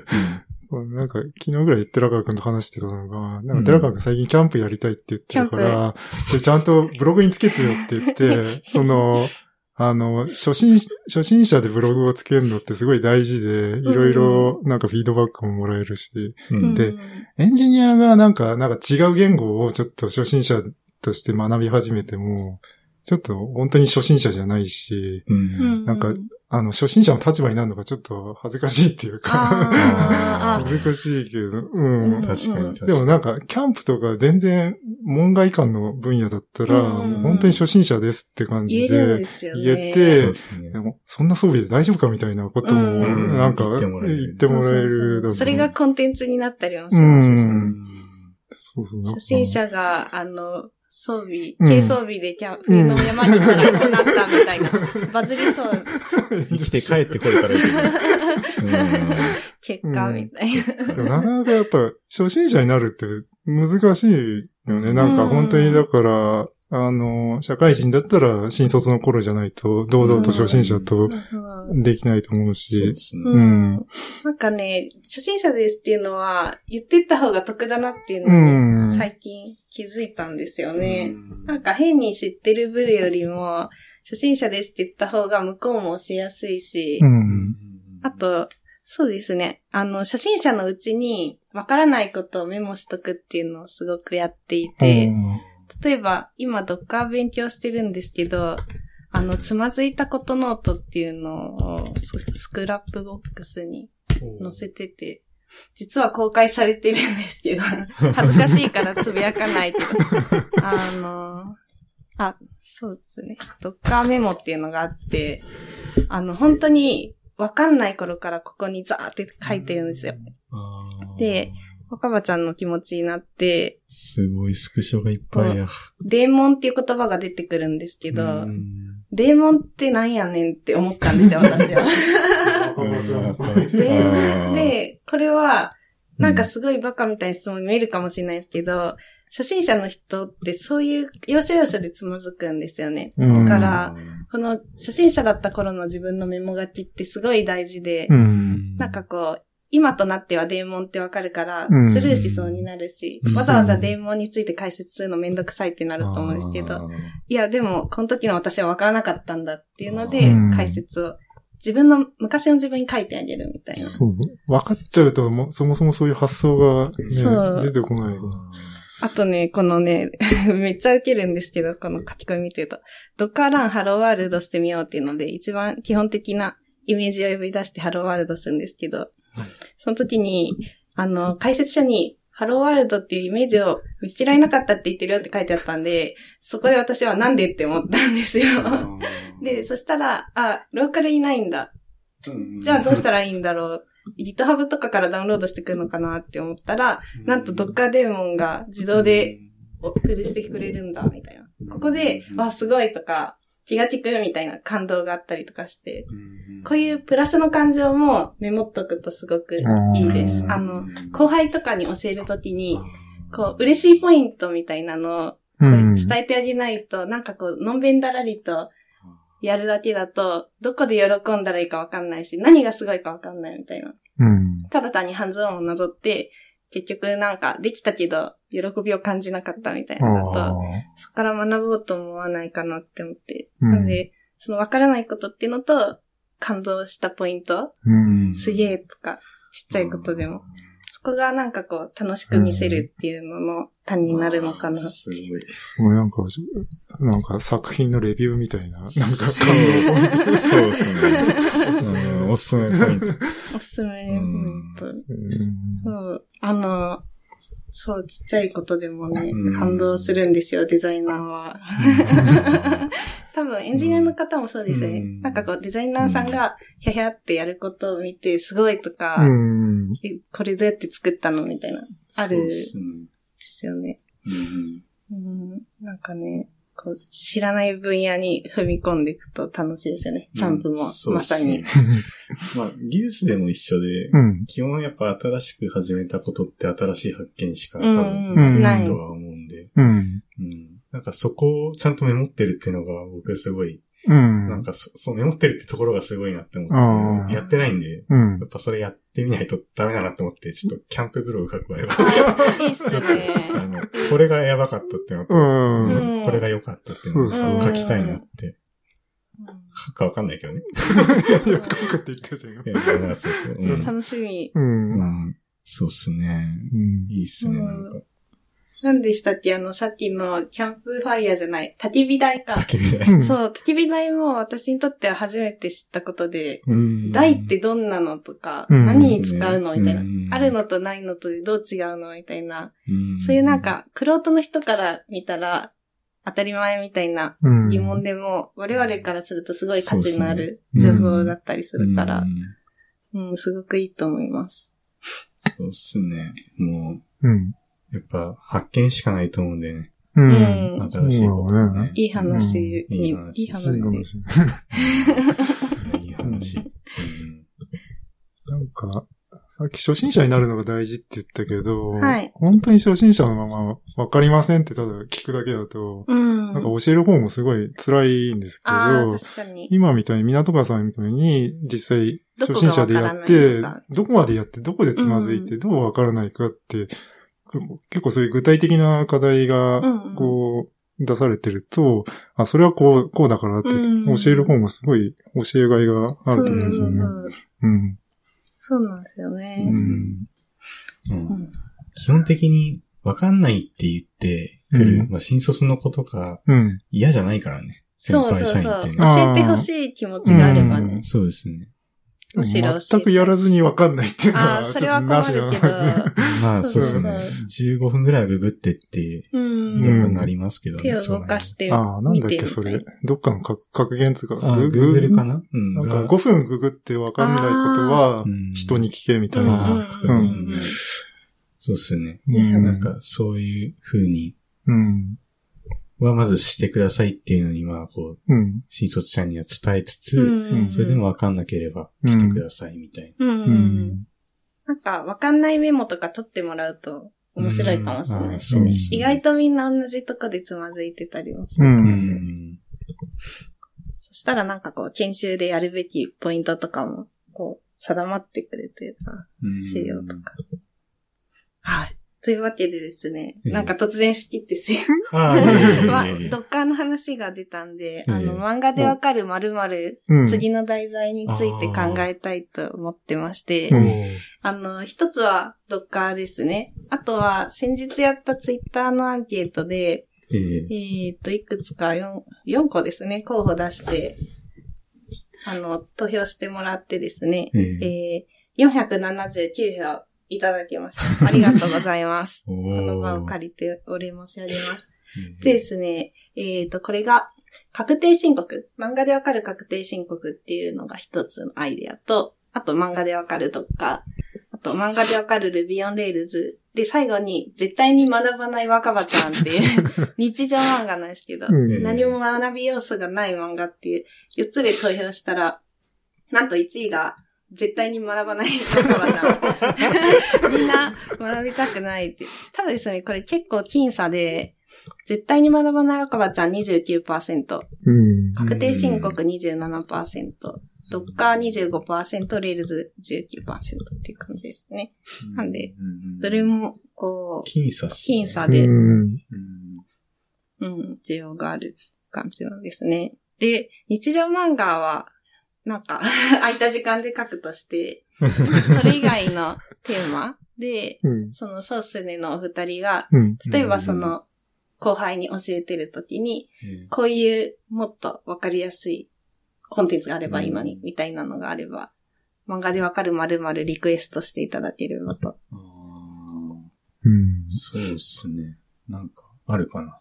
なんか、昨日ぐらい寺川くんと話してたのが、なんか寺川くん最近キャンプやりたいって言ってるから、それちゃんとブログにつけてよって言って、その、あの、初心、初心者でブログをつけるのってすごい大事で、いろいろなんかフィードバックももらえるし、うん。でうんエンジニアがなんか、なんか違う言語をちょっと初心者として学び始めても、ちょっと本当に初心者じゃないし、う。うんん。なんかあの、初心者の立場になるのがちょっと恥ずかしいっていうか、難しいけど、うん。うん。確かに確かに。でもなんか、キャンプとか全然門外観の分野だったら、本当に初心者ですって感じで。言えてで。もそんな装備で大丈夫かみたいなことも、うん。なんか言ってもらえる。それがコンテンツになったりもしますう。初心者が、あの、装備、うん軽装備でキャンプの山に行ったらこうなったみたいな、バズりそう、生きて帰ってこれたらいい。結果みたいな。なかなかやっぱ初心者になるって難しいよね。なんか本当にだから、あの、社会人だったら新卒の頃じゃないと、堂々と初心者とできないと思うし。そうですね。ううんん。なんかね、初心者ですっていうのは、言ってった方が得だなっていううんのに、最近気づいたんですよね。なんか変に知ってるブルよりも、初心者ですって言った方が向こうも教えやすいし、うん。あと、そうですね。あの、初心者のうちに、わからないことをメモしとくっていうのをすごくやっていて、例えば、今、ドッカー勉強してるんですけど、あの、つまずいたことノートっていうのをス Scrapbox に載せてて、実は公開されてるんですけど、恥ずかしいからつぶやかないけど、あの、あ、そうですね。ドッカーメモっていうのがあって、あの、本当にわかんない頃からここにザーって書いてるんですよ。で、若葉ちゃんの気持ちになって、すごいスクショがいっぱいや。デーモンっていう言葉が出てくるんですけど、うんデーモンってなんやねんって思ったんですよ、私は。でで、これは、なんかすごいバカみたいな質問に見えるかもしれないですけど、初心者の人ってそういう要所要所でつまずくんですよね。うんだから、この初心者だった頃の自分のメモ書きってすごい大事で、うん。なんかこう、今となってはデーモンってわかるからう、んスルーしそうになるし、うんわざわざデーモンについて解説するのめんどくさいってなると思うんですけど、いや、でも、この時の私はわからなかったんだっていうのでうん、解説を、自分の、昔の自分に書いてあげるみたいな。そう。分かっちゃうとも、そもそもそういう発想が、ね、出てこない。あとね、このね、めっちゃウケるんですけど、この書き込み見てると、ドッカーランハローワールドしてみようっていうので、一番基本的なイメージを呼び出してハローワールドするんですけど、その時に、あの、解説書に、ハローワールドっていうイメージを見つけられなかったって言ってるよって書いてあったんで、そこで私はなんでって思ったんですよ。で、そしたら、あ、ローカルいないんだ。じゃあどうしたらいいんだろう？GitHub とかからダウンロードしてくるのかなって思ったら、なんと Docker デーモンが自動でおフルしてくれるんだ、みたいな。ここで、わ、すごいとか、気が利くみたいな感動があったりとかして、こういうプラスの感情もメモっとくとすごくいいです。あの、後輩とかに教えるときに、こう、嬉しいポイントみたいなのを伝えてあげないと、なんかこう、のんべんだらりとやるだけだと、どこで喜んだらいいかわかんないし、何がすごいかわかんないみたいな。うん。ただ単にハンズオンをなぞって、結局なんかできたけど、喜びを感じなかったみたいなのと、そこから学ぼうと思わないかなって思って。うんなので、そのわからないことっていうのと、感動したポイント、ーうん。すげえとか、ちっちゃいことでも、そそこがなんかこう、楽しく見せるっていうのの単になるのかな。すごい。そう、なんか、なんか作品のレビューみたいな、なんか感動ポイント。そうですね。うんおすすめポイント。おすすめ、ほんと。うんそう。あの、そう、ちっちゃいことでもねうん、感動するんですよ、デザイナーは。多分、エンジニアの方もそうですよね。うんなんかこう、デザイナーさんが、ひゃひゃってやることを見て、すごいとか、うん。えこれどうやって作ったのみたいな、あるでですよね。うんうん、なんかね、こう、知らない分野に踏み込んでいくと楽しいですよね。キャンプも、そうまさに。まあ、技術でも一緒で、うん。基本やっぱ新しく始めたことって新しい発見しか多うん分うんないと。は思うんで、うん。うん。なんかそこをちゃんとメモってるっていうのが僕すごい、うん。なんかそそうメモってるってところがすごいなって思って、やってないんで、うんや。っぱそれやってみないとダメだなって思って、ちょっとキャンプブログ書くわよ。いいっすね。あの、これがやばかったってのと、うん。うんこれが良かったっていうのを書きたいなって。書くかわかんないけどね。よく書くって言ったじゃん。そうそう。うん。楽しみ。うん。まあ、そうっすね。うん。いいっすね、うんなんか。何でしたっけ？あの、さっきのキャンプファイヤーじゃない、焚き火台か。焚き火台。そう、焚き火台も私にとっては初めて知ったことで、うん台ってどんなのとか、うん何に使うのみたいなうん。あるのとないのとでどう違うのみたいな。うんそういうなん、か、クロートの人から見たら、当たり前みたいなうん。疑問でも、我々からするとすごい価値のある情報だったりするからう、んうん、すごくいいと思います。そうっすね。もうん。う、やっぱ発見しかないと思うんでね。う。うんん。新しいことをね。いい話うんに、いい話いい話。いい話。うんなんか、さっき初心者になるのが大事って言ったけど、はい本当に初心者のままわかりませんってただ聞くだけだと、うん。なんか教える方もすごい辛いんですけど、確かに。今みたいに港川さんみたいに実際初心者でやってどこまでやってどこでつまずいてどうわからないかって、結構そういう具体的な課題がうんこう出されてると、あ、それはこう、こうだからってうん教える方もすごい教えがいがあると思うんですよね。そううん。そうなんですようね。ん。うんうん基本的に分かんないって言ってくる、うんまあ新卒の子とかうん。嫌じゃないからね。先輩社員ってね。あーえてほしい気持ちがあればねうん。そうですね。むしろ全くやらずにわかんないっていうのは、ああ、それは困るけど。まあそうですねそうそう。15分ぐらいはググってって、うん。なりますけどね。手を動かしててああ、なんだっけ、みそれ。どっかの格格言つうか、Google かな？うん。なんかが5分ググってわかんないことはうん人に聞けみたいうんな。そうですね。うんなんか、そういう風に、うん。はまずしてくださいっていうのに、まあ、こう、うん。新卒者には伝えつつ、うんそれでもわかんなければ来てくださいみたいな。うん。ううん。ん。なんか、わかんないメモとか取ってもらうと面白いかもしれないで意外とみんな同じとこでつまずいてたりもする。うんうんそしたらなんかこう、研修でやるべきポイントとかも、こう、定まってくるというか、資料とか。はい。というわけでですね、ええ。なんか突然仕切ってすいああ、いえいえいえいえ。まあ、ドッカーの話が出たんで、あえ。えの、漫画でわかる〇〇、うん。次の題材について考えたいと思ってまして、うん。あの、一つはドッカーですね。あとは、先日やったツイッターのアンケートで、ええ。えっ、と、いくつか4、4個ですね、候補出して、あの、投票してもらってですね、ええ。えー、479票いただきました。ありがとうございます。おこの場をー借りてお礼申し上げます。ええでですね、えっ、と、これが、確定申告。漫画でわかる確定申告っていうのが一つのアイデアと、あと漫画でわかるとか、あと漫画でわかる Ruby on Rails。で、最後に、絶対に学ばない若葉ちゃんっていう 日常漫画なんですけど、何も学び要素がない漫画っていう4つで投票したら、なんと1位が、絶対に学ばない若葉ちゃん。みんな学びたくないって。ただですね、これ結構僅差で、絶対に学ばない若葉ちゃん29%、うん。確定申告27%、ドッカー25%、 Rails 19%っていう感じですね。なんで、うんどれも、こう、僅差僅差で、うん、需要がある感じなんですね。で、日常漫画は、なんか、空いた時間で書くとして、それ以外のテーマで、うん。そのソースネのお二人が、うん。例えばその、後輩に教えてるときに、えこういうもっとわかりやすいコンテンツがあればいいのにうん、みたいなのがあれば、漫画でわかるまるまるリクエストしていただければと。あーうん。そうですね。なんか、あるかな。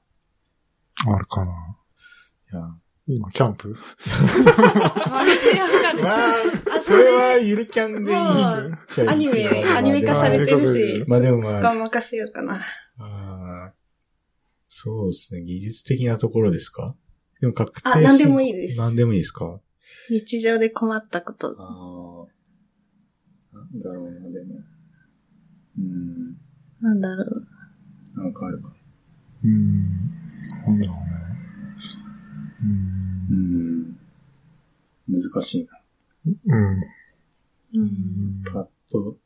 あるかな。いや。今、キャンプ？まあ、あそれはゆるキャンでいいアニメ、アニメ化されてるし、まあでもそこまあ、は任せようかな。あーそうですね。技術的なところですか？でも確定あ何でもいいです何でもいいですか？日常で困ったこと。ああ。なんだろうな、でも。うん。なんだろう。なんかあるか。うん。なんだろうね。うんうん。難しいな。うん。うん。パッと。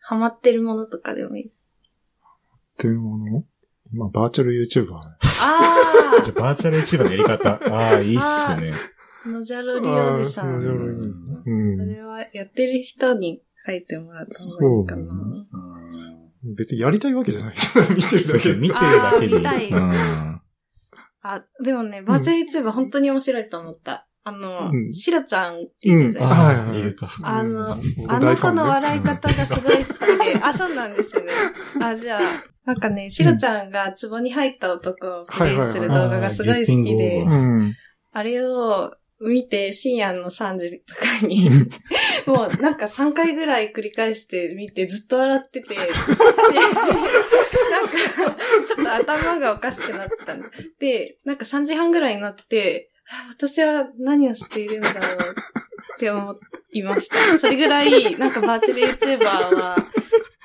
ハマってるものとかでもいいです。っていうもの？今、バーチャル YouTuber ね。あ じゃあ、バーチャル YouTuber のやり方。ああ、いいっすね。あのじゃろりおじさん。そういいそうん。れはやってる人に書いてもらった方がいいかな。そうあ別にやりたいわけじゃない。見てるだけ見てるだけで見たいうん。あ、でもね、バーチャル YouTuber 本当に面白いと思った。あのう、ん。シロちゃんいうじゃない。あのうん。あの子の笑い方がすごい好きで、あ、そうなんですよね。あ、じゃあ、なんかね、シロちゃんが壺に入った男をプレイする動画がすごい好きで。あれを見て深夜の3時とかに、もうなんか3回ぐらい繰り返して見てずっと笑ってて、でなんかちょっと頭がおかしくなってたんで、で、なんか3時半ぐらいになって、あ私は何をしているんだろうって思いました。それぐらい、なんかバーチャル YouTuber は、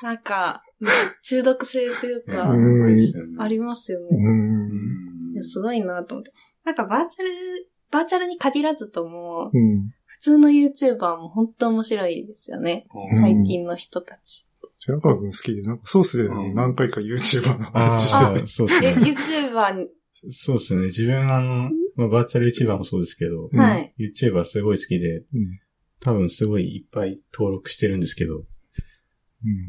なんか、中毒性というか、ありますよね。すごいなと思って。なんかバーチャル、バーチャルに限らずとも、うん。普通の YouTuber も本当面白いですよね。うん最近の人たち。白川君好きで、なんかソースで何回か YouTuber のあ話してあ、そうですえ、ね。YouTuber に、そうですね。自分あの、まあ、バーチャル YouTuber もそうですけど、うんはい。YouTuber すごい好きで、うん。多分すごいいっぱい登録してるんですけど、う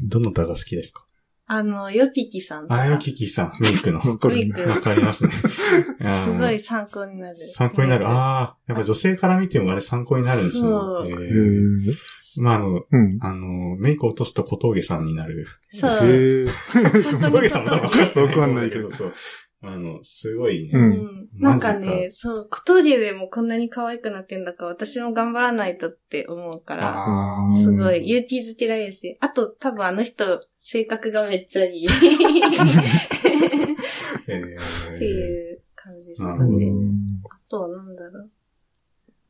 ん。どの歌が好きですか？あの、ヨティキさんとか。あやききさん、メイクの。わかわかりますね。すごいあ参考になる。の参考になる。ああ、やっぱ女性から見てもあれ参考になるんですね。そうへへーーまああの、うん。あの、メイク落とすと小峠さんになる。そう。小峠さんも多分わかんないけどそう。あの、すごいね。ううんん。なんかね、そう、小峠でもこんなに可愛くなってんだから、私も頑張らないとって思うから、すごい、勇気づけられるし、あと多分あの人、性格がめっちゃいい。っていう感じですなよるほどね。うんあとはなんだろう。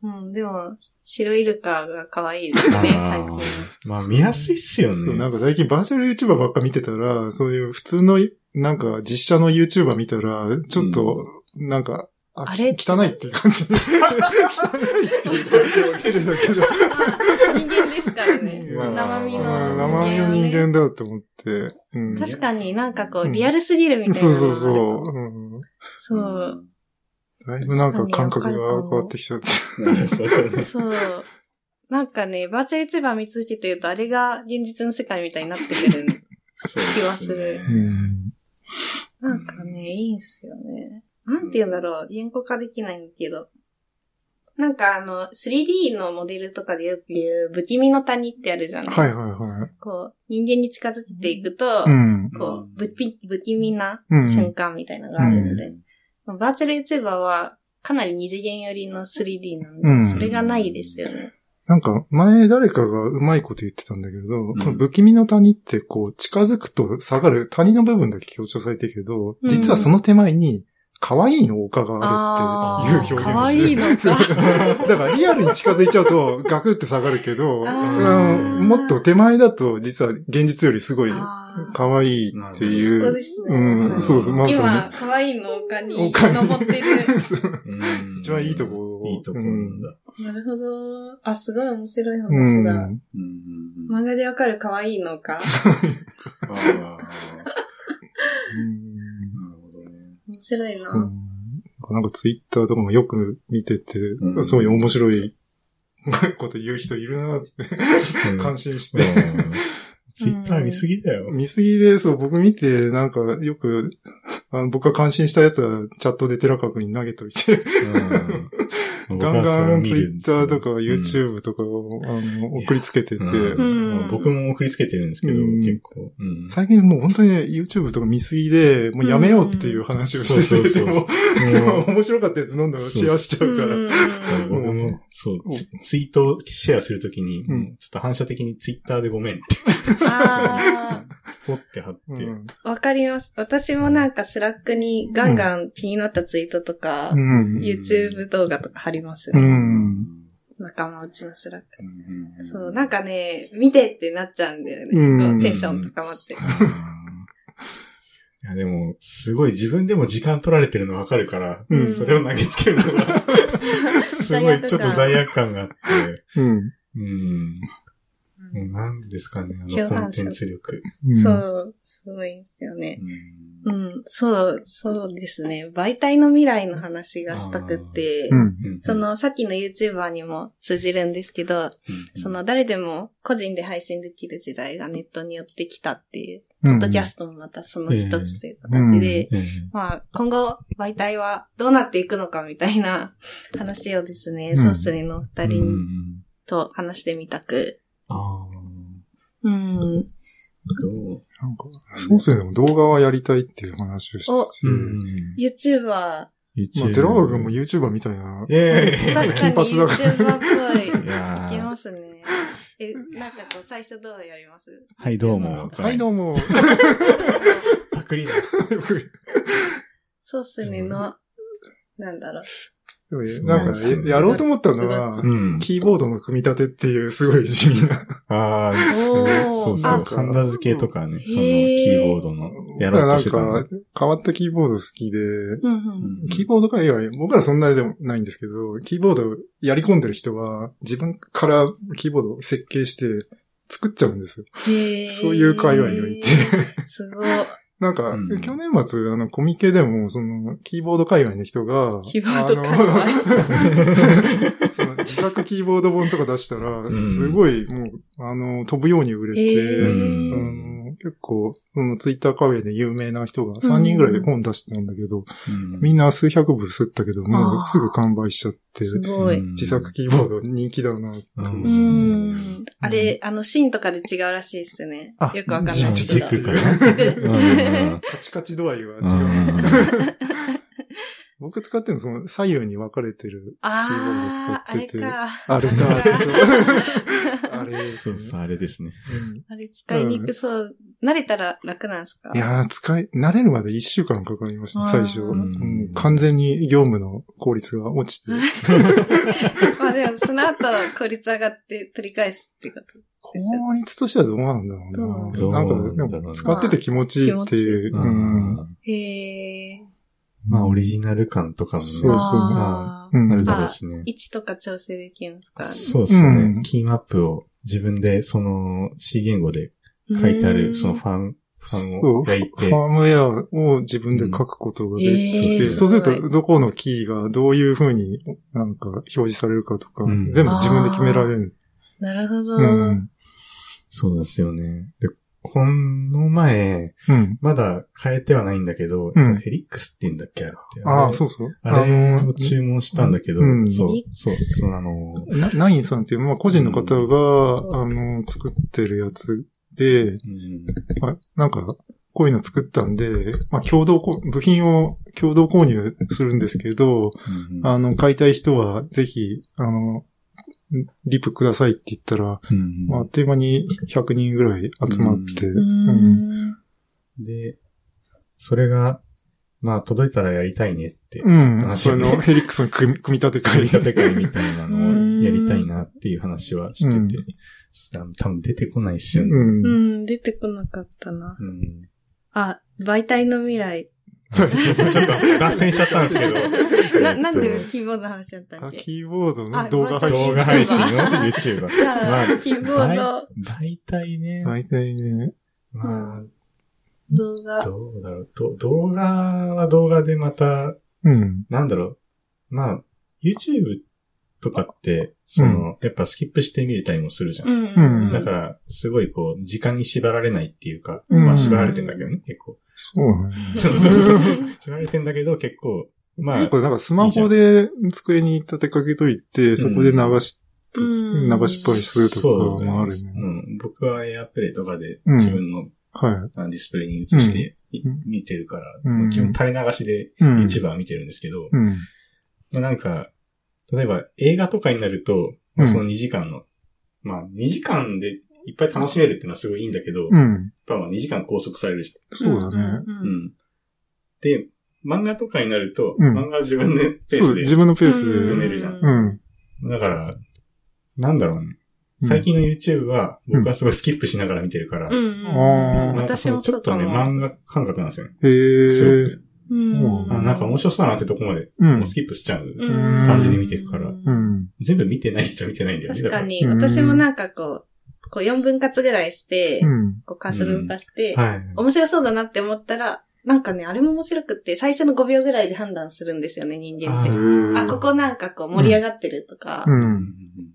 うん、でも、白イルカが可愛いですね、最あ近。ーまあ見やすいっすよそう、なね。んか最近バーチャル YouTuber ばっか見てたら、そういう普通の、なんか実写の YouTuber 見たら、ちょっと、なんか、ああれ？汚いっていう感じ。汚いって言ったら失礼だけど。まあ人間ですからね。まあ生身の。生身の人間だと思って。うん。確かになんかこう、うんリアルすぎるみたいなそう。そうそう。うんそう。だいぶなんか感覚が変わってきちゃって。そう。なんかね、バーチャル YouTuber 見続けてると、あれが現実の世界みたいになってくる。気はするうん。なんかね、いいんすよね。なんて言うんだろう。言語化できないんだけど。なんかあの、3D のモデルとかでよく言う、不気味の谷ってあるじゃないはいはいはい。こう、人間に近づいていくと、うん。こう、不気不気味なうん瞬間みたいなのがあるので、バーチャル YouTuber はかなり二次元寄りの 3D なんで、うんそれがないですよね。なんか、前誰かがうまいこと言ってたんだけど、ん。その不気味の谷ってこう、近づくと下がる谷の部分だけ強調されてるけど、うん。実はその手前に、可愛いの丘があるっていう表現をして可愛いの だからリアルに近づいちゃうとガクって下がるけど、もっと手前だと実は現実よりすごい可愛いっていそうう。ですね。うん、そうそう、まあそう今、可愛いの丘に登ってる。一番いいとこいいとこなんだ。なるほど。あ、すごい面白いうん。話だ。うん漫画でわかる可愛いのか？ああ、うんなるほどね。面白いうんな。なんかツイッターとかもよく見てて、うんすごい面白い こと言う人いるなってうん感心して。ツイッター見すぎだよ。見すぎで、そう、僕見て、なんか、よく、あの僕が感心したやつは、チャットで寺川君に投げといて、うんガンガンツイッターとかうん YouTube とかを、あの、送りつけてて、僕も送りつけてるんですけど、うん。結構。うん。最近もう本当にね、YouTube とか見すぎで、もうやめようっていう話をしてて、でも、面白かったやつどんどんシェアしちゃうから。そう、ツツイートをシェアするときに、うんちょっと反射的にツイッターでごめんって、あポって貼って。うんあ、わかります。私もなんか Slack にガンガン気になったツイートとか、うん YouTube 動画とか貼りますうね。ん。仲間内の Slack。うんそう、なんかね、見てってなっちゃうんだよね。うんこうテンション高まって。いや、でも、すごい自分でも時間取られてるのわかるから、うんそれを投げつけるのが、すごいちょっと罪悪感があって、うん。うん。なんですかね、あのコンテンツ力。そう、すごいですよね。ううんん、そう、そうですね。媒体の未来の話がしたくってう、ん。うんそ、の、さっきの YouTuber にも通じるんですけど、うんその、誰でも個人で配信できる時代がネットによってきたっていう、ポポッドキャストもまたその一つという形で、ええまあ、今後、媒体はどうなっていくのかみたいな話をですね、ん。ソースリの二人と話してみたく、ああ、うん、なんか、そうですね、でも動画はやりたいっていう話をしてて、うん。YouTuber、まあ、寺川君も YouTuber みたいな、確かに金髪だから。YouTuber っぽい。いいやー。けますね。え、なんかこう、最初どうやります？はい、どうも。はい、どうも。パクリだ。そうっすねの、なんだろう。なんか、ややろうと思ったのは、ん。キーボードの組み立てっていうすごい地味な。ああ、そうそう。なんかハンダ付けとかね、その、キーボードの、やろうとしてたのなんか、変わったキーボード好きで、うんうん。キーボード界隈、僕らそんなでもないんですけど、キーボードやり込んでる人は、自分からキーボードを設計して作っちゃうんですよ。そういう界隈において。すごい。なんか、うん。去年末、あの、コミケでも、その、キーボード界隈の人が、キーボード界あの その自作キーボード本とか出したら、ん。すごい、もう、あの、飛ぶように売れて、へー。あの結構、そのツイッター界隈で有名な人が3人ぐらい本出してたんだけど、うん。みんな数百部吸ったけど、もうすぐ完売しちゃって、すごい。自作キーボード人気だなって。ううん。ん。あれ、あの、シーンとかで違うらしいっすね。あよくわかんない カチカチ度合いは違う。うん僕使ってるのその左右に分かれてるキーボードあー、あ使ってて。れか。あれかってそう。あれですねあれですね。うんあれ使いにくそう。慣れたら楽なんですか？いやー、使い、慣れるまで一週間かかりました、あー最初、完全に業務の効率が落ちて。まあでも、その後、効率上がって取り返すってこと。効率としてはどうなんだろうな。どうなんか、使ってて気持ちいいっていう。へえ。まあ、オリジナル感とかもね、そうそう。あるだろうしね。位置とか調整できるんですか？そうですね。うん。キーマップを自分で、その C 言語で書いてある、そのファン、ファンを焼いて、ァームウェアを自分で書くことができて、うん。えーそうす。ると、どこのキーがどういう風になんか表示されるかとか、うん。全部自分で決められる。なるほど。うん。そうですよね。で、この前、うん。まだ変えてはないんだけど、うんそのヘリックスって言うんだっけ？あれって。ああ、そうそう。あれを注文したんだけど、うんそうそう、そう、あの、なナインさんっていう、まあ、個人の方が、あの、作ってるやつで、うんあなんか、こういうの作ったんで、まあ、共同こ、部品を共同購入するんですけど、うんあの、買いたい人は、ぜひ、あの、リプくださいって言ったら、うんまあ、あっという間に100人ぐらい集まって、ううんん。で、それが、まあ、届いたらやりたいねって、うん。話そのヘリックスの組み 組み立て会組み立て会みたいなのうんをやりたいなっていう話はしてて、うん多分出てこないっすよね。うん。うん、出てこなかったな。うん。あ、媒体の未来。ちょっと脱線しちゃったんですけど。な、なんでえっとキーボードの話だったあっけ？キーボードあの動画配信。動画配信の？YouTuber。キーボード、大体ね、大体ね。まあ、動画。どうだろう。ど動画は動画でまた、うん。なんだろう。まあ、YouTube っとかって、その、やっぱスキップして見れたりもするじゃん。うん。だから、すごいこう、時間に縛られないっていうか、うんまあ縛られてんだけどね、結構。そうね。そうそうそう。縛られてんだけど、結構、まあやっ、ぱなんかスマホで机に立てかけといて、そこで流し、うん流しっぱりするとそうかもあるね。うん。僕はエアプレイとかでうん自分のはあディスプレイに映していうん見てるから、うんまあ基本垂れ流しでい。うん。一番見てるんですけど、うん。まあなんか、例えば映画とかになると、まあその2時間の、まあ2時間でいっぱい楽しめるっていうのはすごいいいんだけど、やっうん。ぱまあ2時間拘束されるじそうだね。うん。で、漫画とかになると、うん漫画は自分でペーそう、スで自分のペースで。読めるじゃんうん。だから、なんだろうね。うん最近の YouTube は、僕はすごいスキップしながら見てるから、うん。あーなんかそ私ものちょっとね。漫画感覚なんですよね。へすえ。ごく。そうあなんか面白そうだなってとこまで、うんもうス。キップしちゃううん感じで見ていくから、うん。全部見てないっちゃ見てないんだよね。確かに、うん私もなんかこう、こう4分割ぐらいして、うん。こうカーソル動かして。面白そうだなって思ったら、なんかね、あれも面白くって、最初の5秒ぐらいで判断するんですよね、人間って。ーあここなんかこう盛り上がってるとか、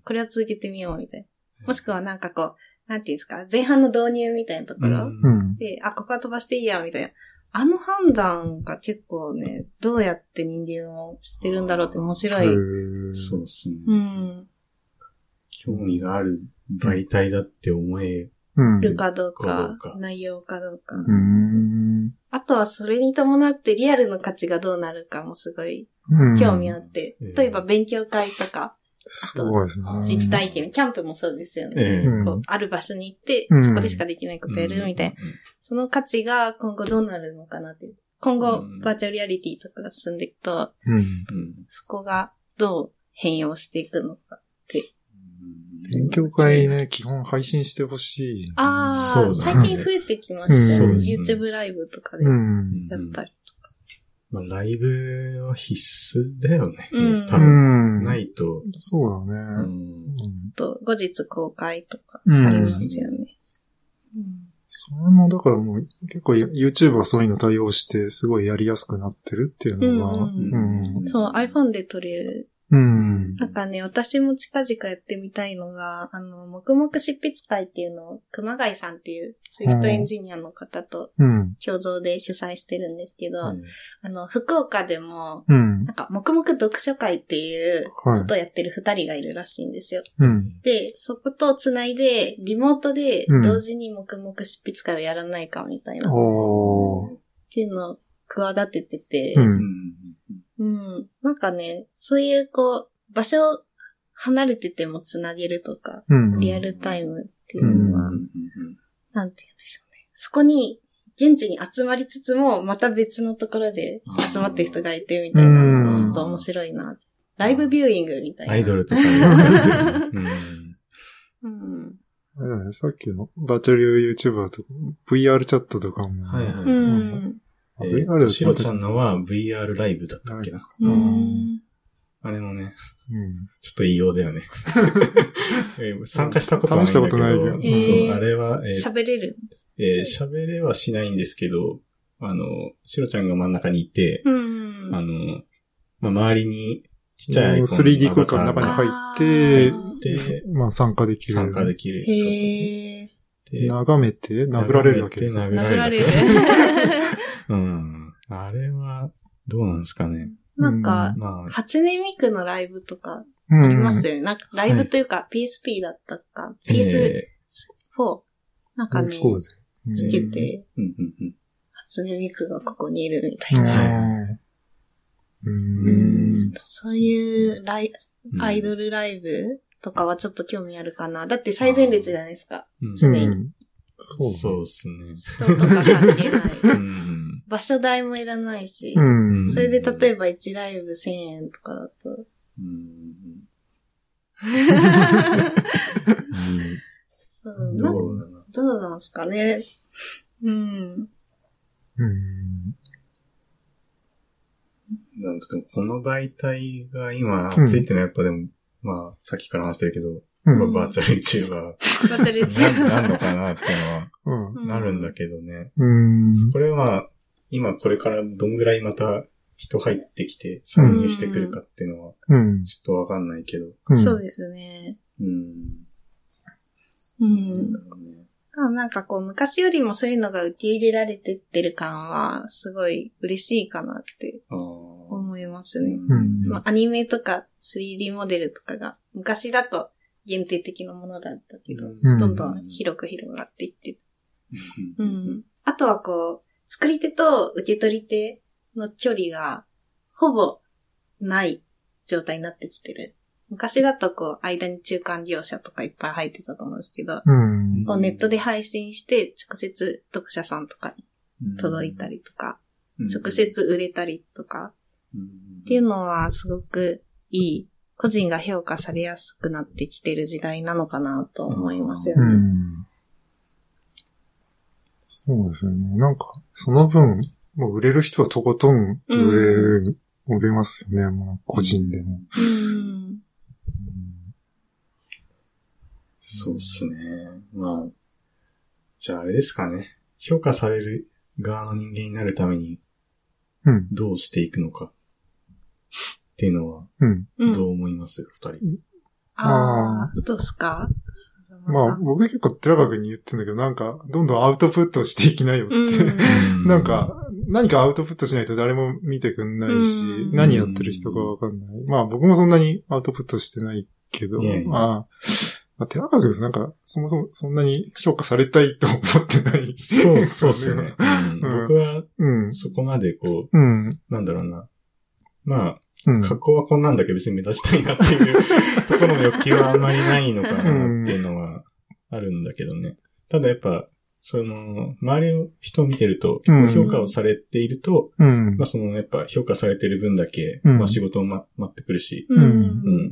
これを続けてみようみたいな。もしくはなんかこう、なんていうんですか、前半の導入みたいなところ、うん。で、あ、ここは飛ばしていいや、みたいな。あの判断が結構ね、どうやって人間をしてるんだろうって面白い。そうですね。うん。興味がある媒体だって思え、うん。るかどうか内容かどうか。うん。あとはそれに伴ってリアルの価値がどうなるかもすごいうん。興味あって。うん例えば勉強会とか、すごいですね。実体験、キャンプもそうですよね。ええうんこうある場所に行ってう、んそこでしかできないことやるみたいな。その価値が今後どうなるのかなって。今後うん、バーチャルリアリティとかが進んでいくと、うん。うんそこがどう変容していくのかって。勉強会ね、基本配信してほしい。ああ、そうだね最近増えてきましたようんね。そうですね YouTube ライブとかでうん。やったり。まあ、ライブは必須だよね。うん多う分。ん。ないと。そうだうね。んと、後日公開とかうんされますよね。それも、だからもう、結構 YouTube はそういうの対応して、すごいやりやすくなってるっていうのが、うんうんうんそう、iPhone で撮れる。うん。なんかね、私も近々やってみたいのが、あの、黙々執筆会っていうのを、熊谷さんっていう、 Swift エンジニアの方とうん。共同で主催してるんですけど、うんあの、福岡でも、うんな。んか、黙々読書会っていうことをやってる二人がいるらしいんですよ。うん。で、そことつないで、リモートでうん同時に黙々執筆会をやらないかみたいな、っ。ていうのを企ててて、う。うんんうん。なんかね、そういうこう、場所離れててもつなげるとか、うん。リアルタイムっていうのは、うんなんて言うんでしょうね。そこに、現地に集まりつつも、また別のところで集まってる人がいてみたいなのがちょっと面白いな。ライブビューイングみたいな。アイドルとかでうんうん。あれだね、さっきのバーチャル YouTuber とか、VR チャットとかも。はいはいうん。え VR ーとシロちゃんのは VR ライブだったっけな？うん。あれもね、うん。ちょっと異様だよね。えー参加したことはないんだけど、試したことないけどえーそう、あれは、えー喋れる？えー喋れはしないんですけど、あの、シロちゃんが真ん中にいて、うん。あの、まあ、周りにちっちゃいアイコン 3D 空間の中に入ってでまあ参加できる。参加できる。そうそうそう眺めて殴られるわけです。眺殴られる。うん。あれは、どうなんですかね。なんか、まあ、初音ミクのライブとかうんありますよね。なんかライブというか PSP だったか、PS4。えなんかね、つけて、初音ミクがここにいるみたいうん。な。う。うんんそういうライうんアイドルライブとかはちょっと興味あるかな。だって最前列じゃないですか。うん常にそうですね。人とか関係ない。うん。場所代もいらないし。うん。それで例えば1ライブ1000円とかだと。うんそうどうだな。どうなんすかね。うん。うん。なんですけど、この媒体が今うんついてるのはやっぱでも、まあ、さっきから話してるけど、バーチャル YouTuber バーチャルなんなんのかなっていうのはなるんだけどね。うん。これはまあ、今これからどんぐらいまた人入ってきて参入してくるかっていうのは、うん。ちょっとわかんないけど。うん。そうですね。うん。うん。なんかこう、昔よりもそういうのが受け入れられてってる感は、すごい嬉しいかなって思いますね。うんそのアニメとか 3D モデルとかが、昔だと限定的なものだったけど、うんどんどん広く広がっていってううんん。あとはこう、作り手と受け取り手の距離が、ほぼない状態になってきてる。昔だとこう、間に中間業者とかいっぱい入ってたと思うんですけど、うん。こうネットで配信して、直接読者さんとかに届いたりとか、直接売れたりとか、っていうのはすごくいい、個人が評価されやすくなってきてる時代なのかなと思いますようね。ん。そうですよね。なんか、その分、もう売れる人はとことん売れる、売れますよね。もう個人でも。うん。そうっすね。まあ、じゃああれですかね。評価される側の人間になるためにうん。どうしていくのかっていうのはうん。うんどう思います？二人。ああ、どうすか？まあ、僕結構寺川君に言ってんだけど、なんか、どんどんアウトプットしていきなよって。うん。なんか、何かアウトプットしないと誰も見てくんないし、うん何やってる人かわかんない。まあ僕もそんなにアウトプットしてないけど、まあ、まあ、寺川君なんか、そもそもそんなに評価されたいと思ってない。そう、そうっすね。うんうん僕はうん。そこまでこうなんだろうな。まうんあ、。格好はこんなんだけど別に目立ちたいなっていう ところの欲求はあんまりないのかなっていうのはあるんだけどね。ただやっぱ、その、周りの人を見てると、うん評価をされていると、うんまあ。そのやっぱ評価されてる分だけ、うんまあ仕事をま待ってくるし、うん。う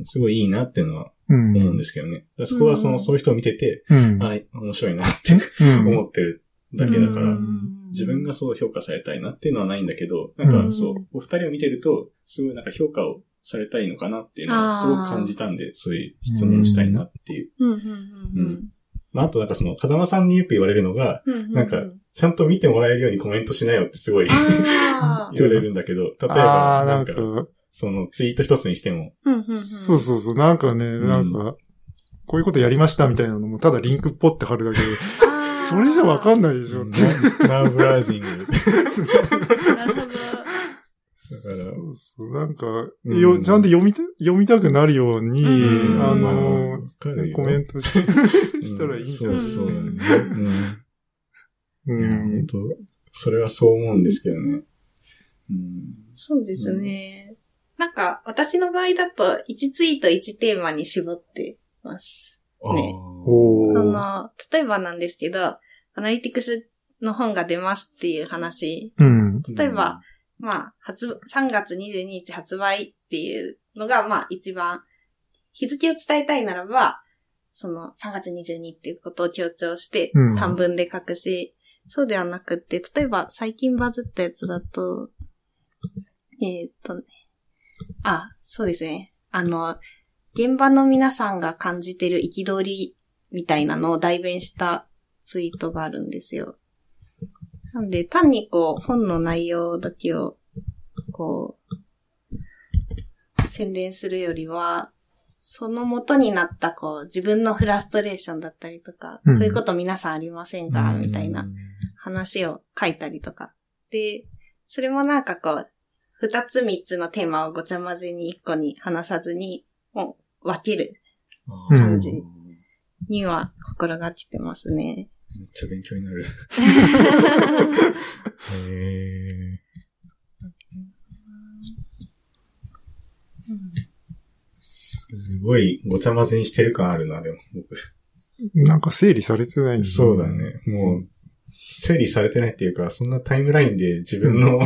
ん、すごいいいなっていうのはうん。思うんですけどね。そこはその、うんそういう人を見てて、うん。あ面白いなってうん。思ってるだけだから、うん。自分がそう評価されたいなっていうのはないんだけど、なんかそううん、お二人を見てると、すごいなんか評価をされたいのかなっていうのをすごく感じたんで、そういう質問したいなっていう。うん。うん。まあ、あとなんかその、風間さんによく言われるのが、うん。なんかちゃんと見てもらえるようにコメントしなよってすごいあ 言われるんだけど、例えあば、あ、ななんんか。か、、そのツイート一つにしても、あ。そうそうそう、なんかね、なんか、こういうことやりましたみたいなのも、ただリンクポって貼るだけで、それじゃわかんない。でしょって。ナウブラウジング。だかなるほど。そうそう、なんか、うんよちゃんと読みた、読みたくなるように、うんあまあの、わかるよコメントししたらいいんじゃない？そうそうだね。ううん。いや、本ん。当それはそう思うんですけどね。うん。そうですね。なんか、私の場合だと、1ツイート1テーマに絞ってます。ね。あの、例えばなんですけど、アナリティクスの本が出ますっていう話。うん。例えば、まあ、発、3月22日発売っていうのが、まあ、一番、日付を伝えたいならば、その3月22っていうことを強調してうん、短文で書くし、そうではなくって、例えば最近バズったやつだと、えーっとね、あ、そうですね。あの、現場の皆さんが感じてる憤りみたいなのを代弁したツイートがあるんですよ。なんで、単にこう、本の内容だけを、こう、宣伝するよりは、その元になった、こう、自分のフラストレーションだったりとか、うんこういうこと皆さんありませんかみたいな。話を書いたりとか。で、それもなんかこう、二つ三つのテーマをごちゃ混ぜに一個に話さずに、もう分けるうん感じには心がけてますね。めっちゃ勉強になる。へすごいごちゃ混ぜにしてる感あるな、でも、僕。なんか整理されてないんそうだ。ね。もう、整理されてないっていうか、そんなタイムラインで自分の、うん。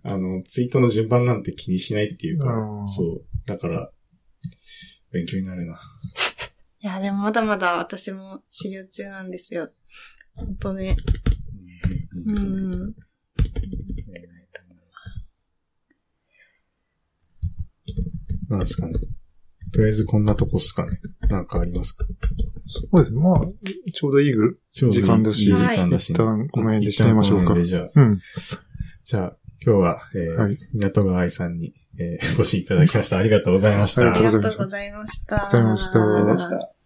あの、ツイートの順番なんて気にしないっていうかそう。だから、勉強になるな。いや、でもまだまだ私も修行中なんですよ。本当ね。ううんん。なんですかね。とりあえずこんなとこっすかね。なんかありますか？そうですね。まあ、ちょうどいいぐ時間だしいい時間だし一旦この辺で締めましょうかうん。じゃあ、今日は、えーはい港川愛さんに、えー、ご視聴いただきました。ありがとうございました。ありがとうございましたありがとうございました。ございましたありがとうございました。